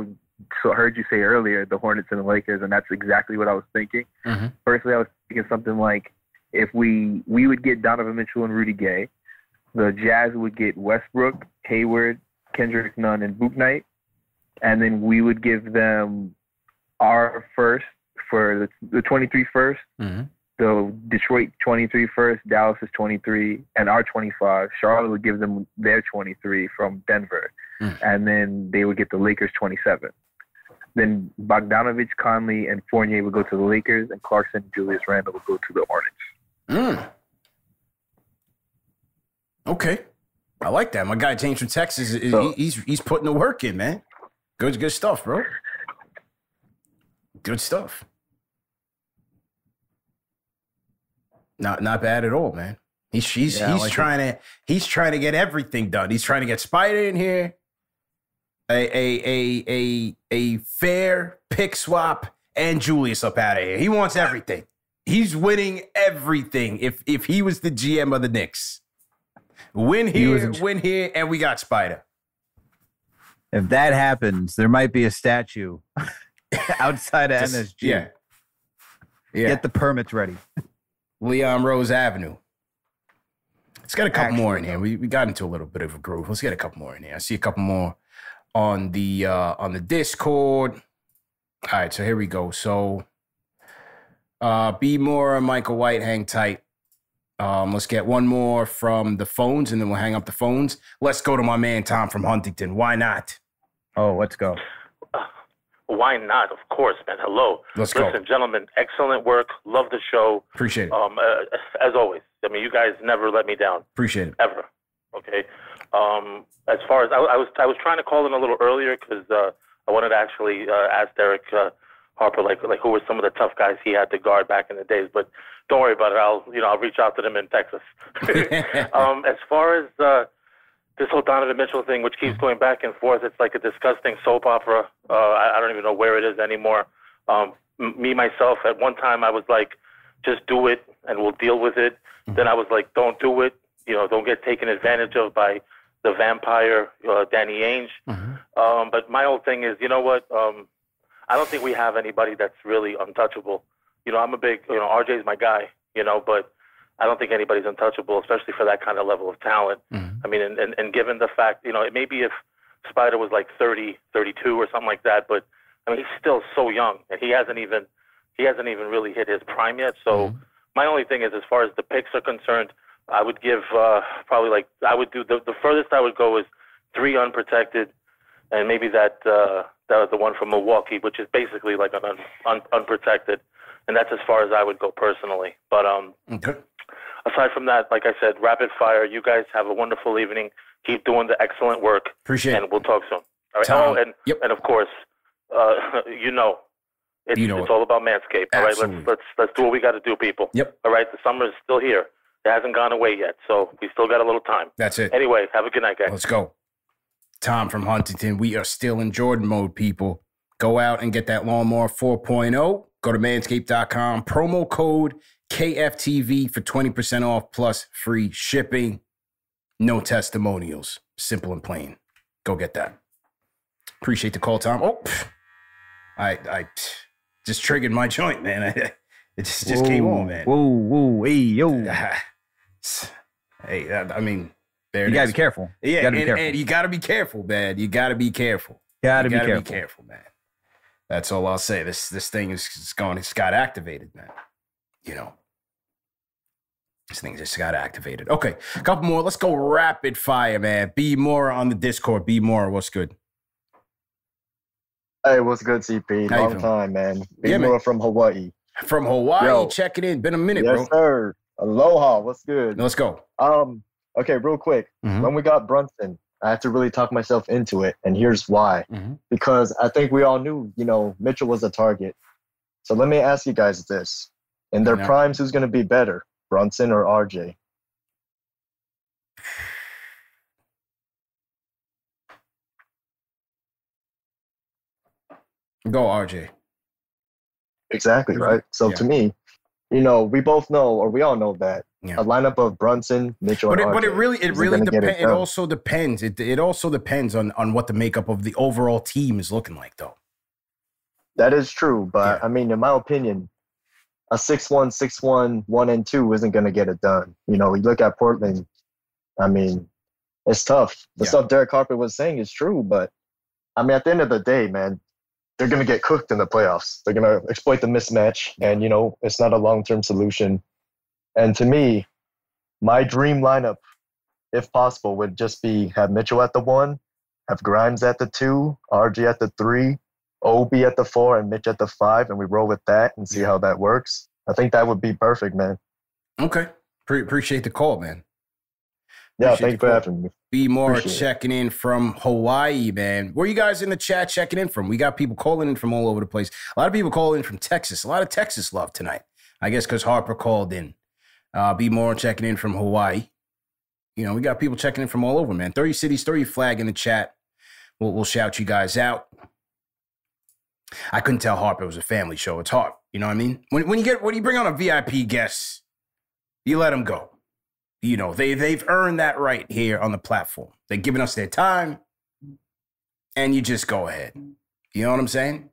so heard you say earlier the Hornets and the Lakers, and that's exactly what I was thinking. Mhm. Personally, I was thinking something like if we we would get Donovan Mitchell and Rudy Gay, the Jazz would get Westbrook, Hayward, Kendrick Nunn, and Book Knight, and then we would give them our first for the, the 23 first, Mm-hmm. the Detroit 23 first, Dallas is 23, and our 25. Charlotte would give them their 23 from Denver, Mm. and then they would get the Lakers 27. Then Bogdanovich, Conley, and Fournier would go to the Lakers, and Clarkson and Julius Randle would go to the Hornets. Mm. Okay, I like that. My guy James from Texas, So- he- he's he's putting the work in, man. Good, good stuff, bro. Good stuff. Not not bad at all, man. He's he's Yeah, he's like it. trying to he's trying to get everything done. He's trying to get Spida in here, a a a a a fair pick swap and Julius up out of here. He wants everything. He's winning everything. If if he was the GM of the Knicks, win He was here, in- win here, and we got Spida. If that happens, there might be a statue outside of Just- MSG. yeah. Yeah. Get the permits ready. Leon Rose Avenue. Let's get a couple more in here. We, we got into a little bit of a groove. Let's get a couple more in here. I see a couple more on the uh, on the Discord. All right, so here we go. So uh B Moore, Michael White, hang tight. Um, let's get one more from the phones and then we'll hang up the phones. Let's go to my man Tom from Huntington. Why not? Oh, let's go. Why not? Of course, man. Hello. Let's go. Listen, gentlemen, excellent work. Love the show. Appreciate it. Um, uh, as always, I mean, you guys never let me down Appreciate it. ever. Okay. Um, as far as I, I was, I was trying to call in a little earlier because uh, I wanted to actually uh, ask Derek uh, Harper like like who were some of the tough guys he had to guard back in the days. But don't worry about it. I'll you know I'll reach out to them in Texas. um, as far as uh, this whole Donovan Mitchell thing, which keeps going back and forth, it's like a disgusting soap opera. Uh, I, I don't even know where it is anymore. Um, m- me myself, at one time, I was like, just do it and we'll deal with it. Then I was like, don't do it. You know, don't get taken advantage of by the vampire uh, Danny Ainge. Um, but my whole thing is, you know what? Um, I don't think we have anybody that's really untouchable. You know, I'm a big, you know, RJ's my guy, you know, but I don't think anybody's untouchable, especially for that kind of level of talent. I mean, and, and, and given the fact, you know, it maybe if Spida was like 30, 32 or something like that, but I mean, he's still so young and he hasn't even, he hasn't even really hit his prime yet. So my only thing is, as far as the picks are concerned, I would give uh, probably like I would do the, the furthest I would go is three unprotected, and maybe that uh, that was the one from Milwaukee, which is basically like an un, un, unprotected, and that's as far as I would go personally. But um, Okay. Aside from that, like I said, rapid fire. You guys have a wonderful evening. Keep doing the excellent work. Appreciate it. and we'll talk soon. All right. Tom, oh, and and of course, uh, you know, it's, You know it's it. all about Manscaped. All right. Let's let's let's do what we got to do, people. Yep. All right. The summer is still here. It hasn't gone away yet, so we still got a little time. That's it. Anyway, have a good night, guys. Let's go. Tom from Huntington. We are still in Jordan mode, people. Go out and get that lawnmower 4.0. Go to manscaped.com. Promo code KFTV for 20% off plus free shipping. No testimonials. Simple and plain. Go get that. Appreciate the call, Tom. Oh. I I just triggered my joint, man. it just, just came on, man. Whoa, whoa, hey, yo. Hey, that- I mean, there You gotta is. be careful. You Yeah, gotta be and, careful. and you gotta be careful, man. You gotta be careful. Gotta You be careful. man. That's all I'll say. This this thing is is going. It's got activated, man. You know, this thing just got activated. Okay, a couple more. Let's go rapid fire, man. Be more on the Discord. Be more. What's good? Hey, what's good, CP? How Long time, man. Big Yeah, man. From Hawaii. From Hawaii, Yo. checking in. Been a minute, yes, bro. sir. Aloha. What's good? Let's go. Um. Okay, real quick. Mhm. When we got Brunson, I had to really talk myself into it, and here's why. Mhm. Because I think we all knew, you know, Mitchell was a target. So let me ask you guys this: In their Yeah. primes, who's going to be better, Brunson or RJ? Go, RJ. Exactly right. So Yeah. to me, you know, we both know, or we all know that Yeah. a lineup of Brunson, Mitchell, But it, and but it really it really depends. It, done. also depends. It it also depends on on what the makeup of the overall team is looking like, though. That is true, but I mean, in my opinion, a six-one, six-one, one and two isn't going to get it done. You know, you look at Portland. I mean, it's tough. The Yeah. stuff Derek Harper was saying is true, but I mean, at the end of the day, man, they're going to get cooked in the playoffs. They're going to exploit the mismatch, and you know, it's not a long-term solution. And to me, my dream lineup, if possible, would just be have Mitchell at the one, have Grimes at the two, RG at the three, Obi at the four, and Mitch at the five, and we roll with that and see how that works. I think that would be perfect, man. Okay. Pre- appreciate the call, man. Yeah, Appreciate thank you for having me. Be more Appreciate it. checking in from Hawaii, man. Where you guys in the chat checking in from? We got people calling in from all over the place. A lot of people calling in from Texas. A lot of Texas love tonight. I guess because Harper called in. Uh, be more checking in from Hawaii. You know, we got people checking in from all over, man. Throw your cities, throw your flag in the chat. We'll, we'll shout you guys out. I couldn't tell Harper it was a family show. It's hard. You know what I mean? When, when you get when you bring on a VIP guest, you let them go. You know, they they've earned that right here on the platform. They're giving us their time, and you just go ahead. You know what I'm saying?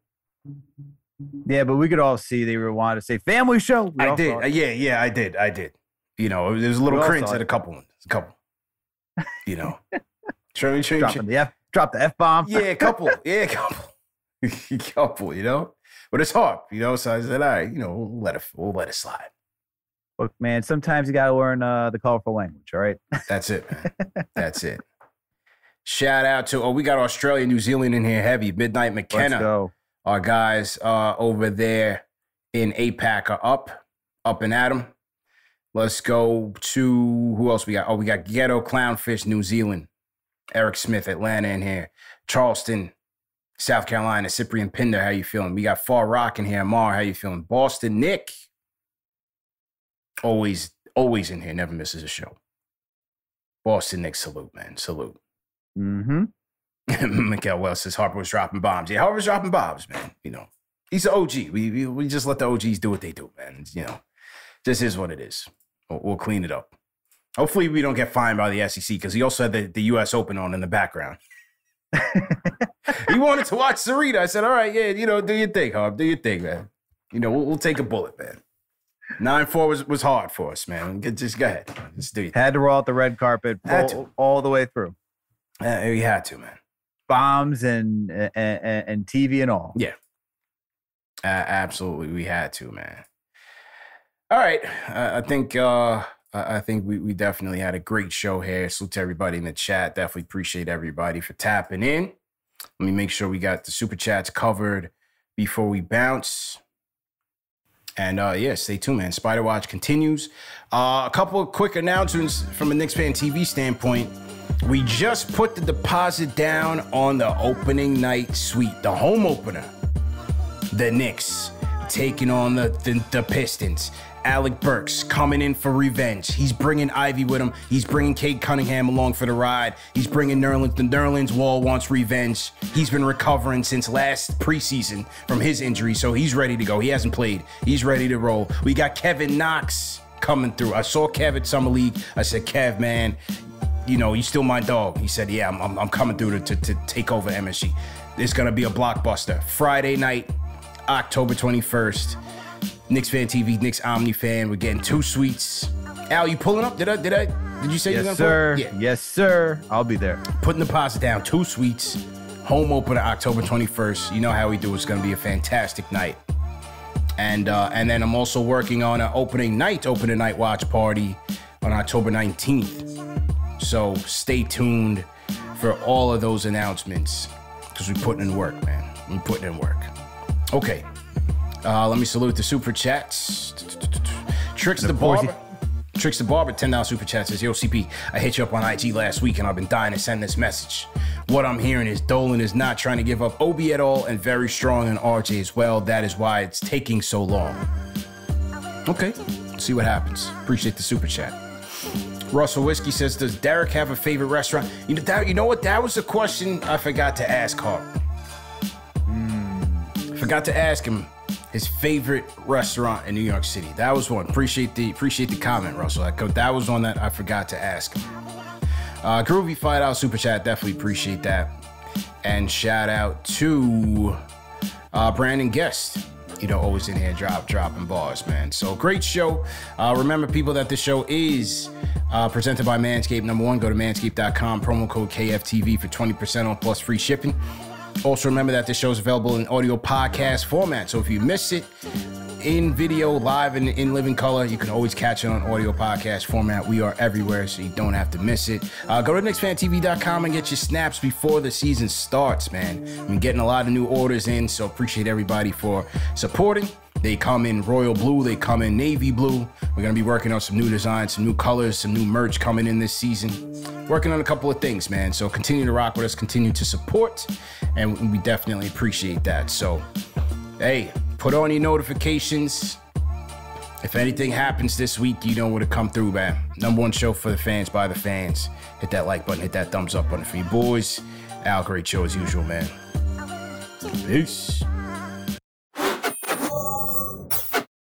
Yeah, but we could all see they were wanting to say family show. We I did. Yeah, yeah, I did. I did. You know, there's a little cringe at a couple ones. A couple. You know. Try, try, Dropping the F, drop the F bomb. Yeah, a couple. Yeah, a couple. couple, you know? But it's hard, you know. So I said, all right, you know, we'll let it we'll let it slide. Look, man, sometimes you got to learn uh, the colorful language. All right. That's it, man. That's it. Shout out to oh, we got Australia, New Zealand in here heavy. Midnight McKenna. go. Our guys uh over there in APAC are up, up and at 'em. Let's go to who else we got? Oh, we got Ghetto Clownfish, New Zealand. Eric Smith, Atlanta in here. Charleston, South Carolina. Cyprian Pinder, how you feeling? We got Far Rock in here. Mar, how you feeling? Boston, Nick. Always, always in here. Never misses a show. Boston, Nick, salute, man. Salute. Mm-hmm. Mikael Wells says Harper was dropping bombs. Yeah, Harper was dropping bombs, man. You know, he's an OG. We, we we just let the OGs do what they do, man. You know, this is what it is. We'll, we'll clean it up. Hopefully, we don't get fined by the SEC because he also had the, the U.S. Open on in the background. he wanted to watch Serena. I said, "All right, yeah, you know, do your thing, Harp. Do your thing, man. You know, we'll, we'll take a bullet, man. Nine four was was hard for us, man. Just go ahead, just do your thing. Had to roll out the red carpet all, all the way through. Uh, we had to, man. Bombs and, and and and TV and all. Yeah. Uh, absolutely, we had to, man. All right, uh, I think uh, I think we, we definitely had a great show here. Salute to everybody in the chat. Definitely appreciate everybody for tapping in. Let me make sure we got the super chats covered before we bounce. And uh, yeah, stay tuned, man. Spida Watch continues. Uh, a couple of quick announcements from a Knicks fan TV standpoint. We just put the deposit down on the opening night suite, the home opener. The Knicks taking on the, the, the Pistons. Alec Burks coming in for revenge. He's bringing Ivey with him. He's bringing Cade Cunningham along for the ride. He's bringing Nerlens. The Nerlens Wall wants revenge. He's been recovering since last preseason from his injury, so he's ready to go. He hasn't played. He's ready to roll. We got Kevin Knox coming through. I saw Kev at Summer League. I said, Kev, man, you know, you still my dog. He said, yeah, I'm, I'm, I'm coming through to, to, to take over MSG. It's going to be a blockbuster. Friday night, October 21st. Knicks Fan TV, Knicks Omni Fan. We're getting two suites. Al, you pulling up? Did I? Did I? Did you say you're gonna sir. pull? Yeah. Yes, sir. I'll be there. Putting the deposit down. Two suites. Home opener October 21st. You know how we do. It's going to be a fantastic night. And uh, and then I'm also working on an opening night, opening night watch party on October 19th. So stay tuned for all of those announcements because we're putting in work, man. We're putting in work. Okay. Uh, let me salute the super chats. Tricks the Of course he- Barber. Tricks the Barber, $10 super chat says, Yo, CP, I hit you up on IG last week and I've been dying to send this message. What I'm hearing is Dolan is not trying to give up Obi at all and very strong in RJ as well. That is why it's taking so long. Okay, see what happens. Appreciate the super chat. Russell Whiskey says, Does Derek have a favorite restaurant? You know, that, you know what? That was a question I forgot to ask Harp. Forgot to ask him his favorite restaurant in New York City. That was one. Appreciate the appreciate the comment, Russell. That, was one that I forgot to ask. Uh, Groovy five out super chat. Definitely appreciate that. And shout out to uh, Brandon Guest. You know, always in here drop dropping bars, man. So great show. Uh, remember, people, that this show is uh, presented by Manscaped. Number one, go to manscaped.com. Promo code KFTV for 20% off plus free shipping. Also, remember that this show is available in audio podcast format. So if you miss it in video, live, and in living color, you can always catch it on audio podcast format. We are everywhere, so you don't have to miss it. Uh, go to KnicksFanTV.com and get your snaps before the season starts, man. I'm getting a lot of new orders in, so appreciate everybody for supporting. They come in royal blue, they come in navy blue. We're gonna be working on some new designs, some new colors, some new merch coming in this season. Working on a couple of things, man. So continue to rock with us, continue to support, and we definitely appreciate that. So, hey, put on your notifications. If anything happens this week, you know where to come through, man. Number one show for the fans by the fans. Hit that like button, hit that thumbs up button for you boys. Al, great show as usual, man. Peace.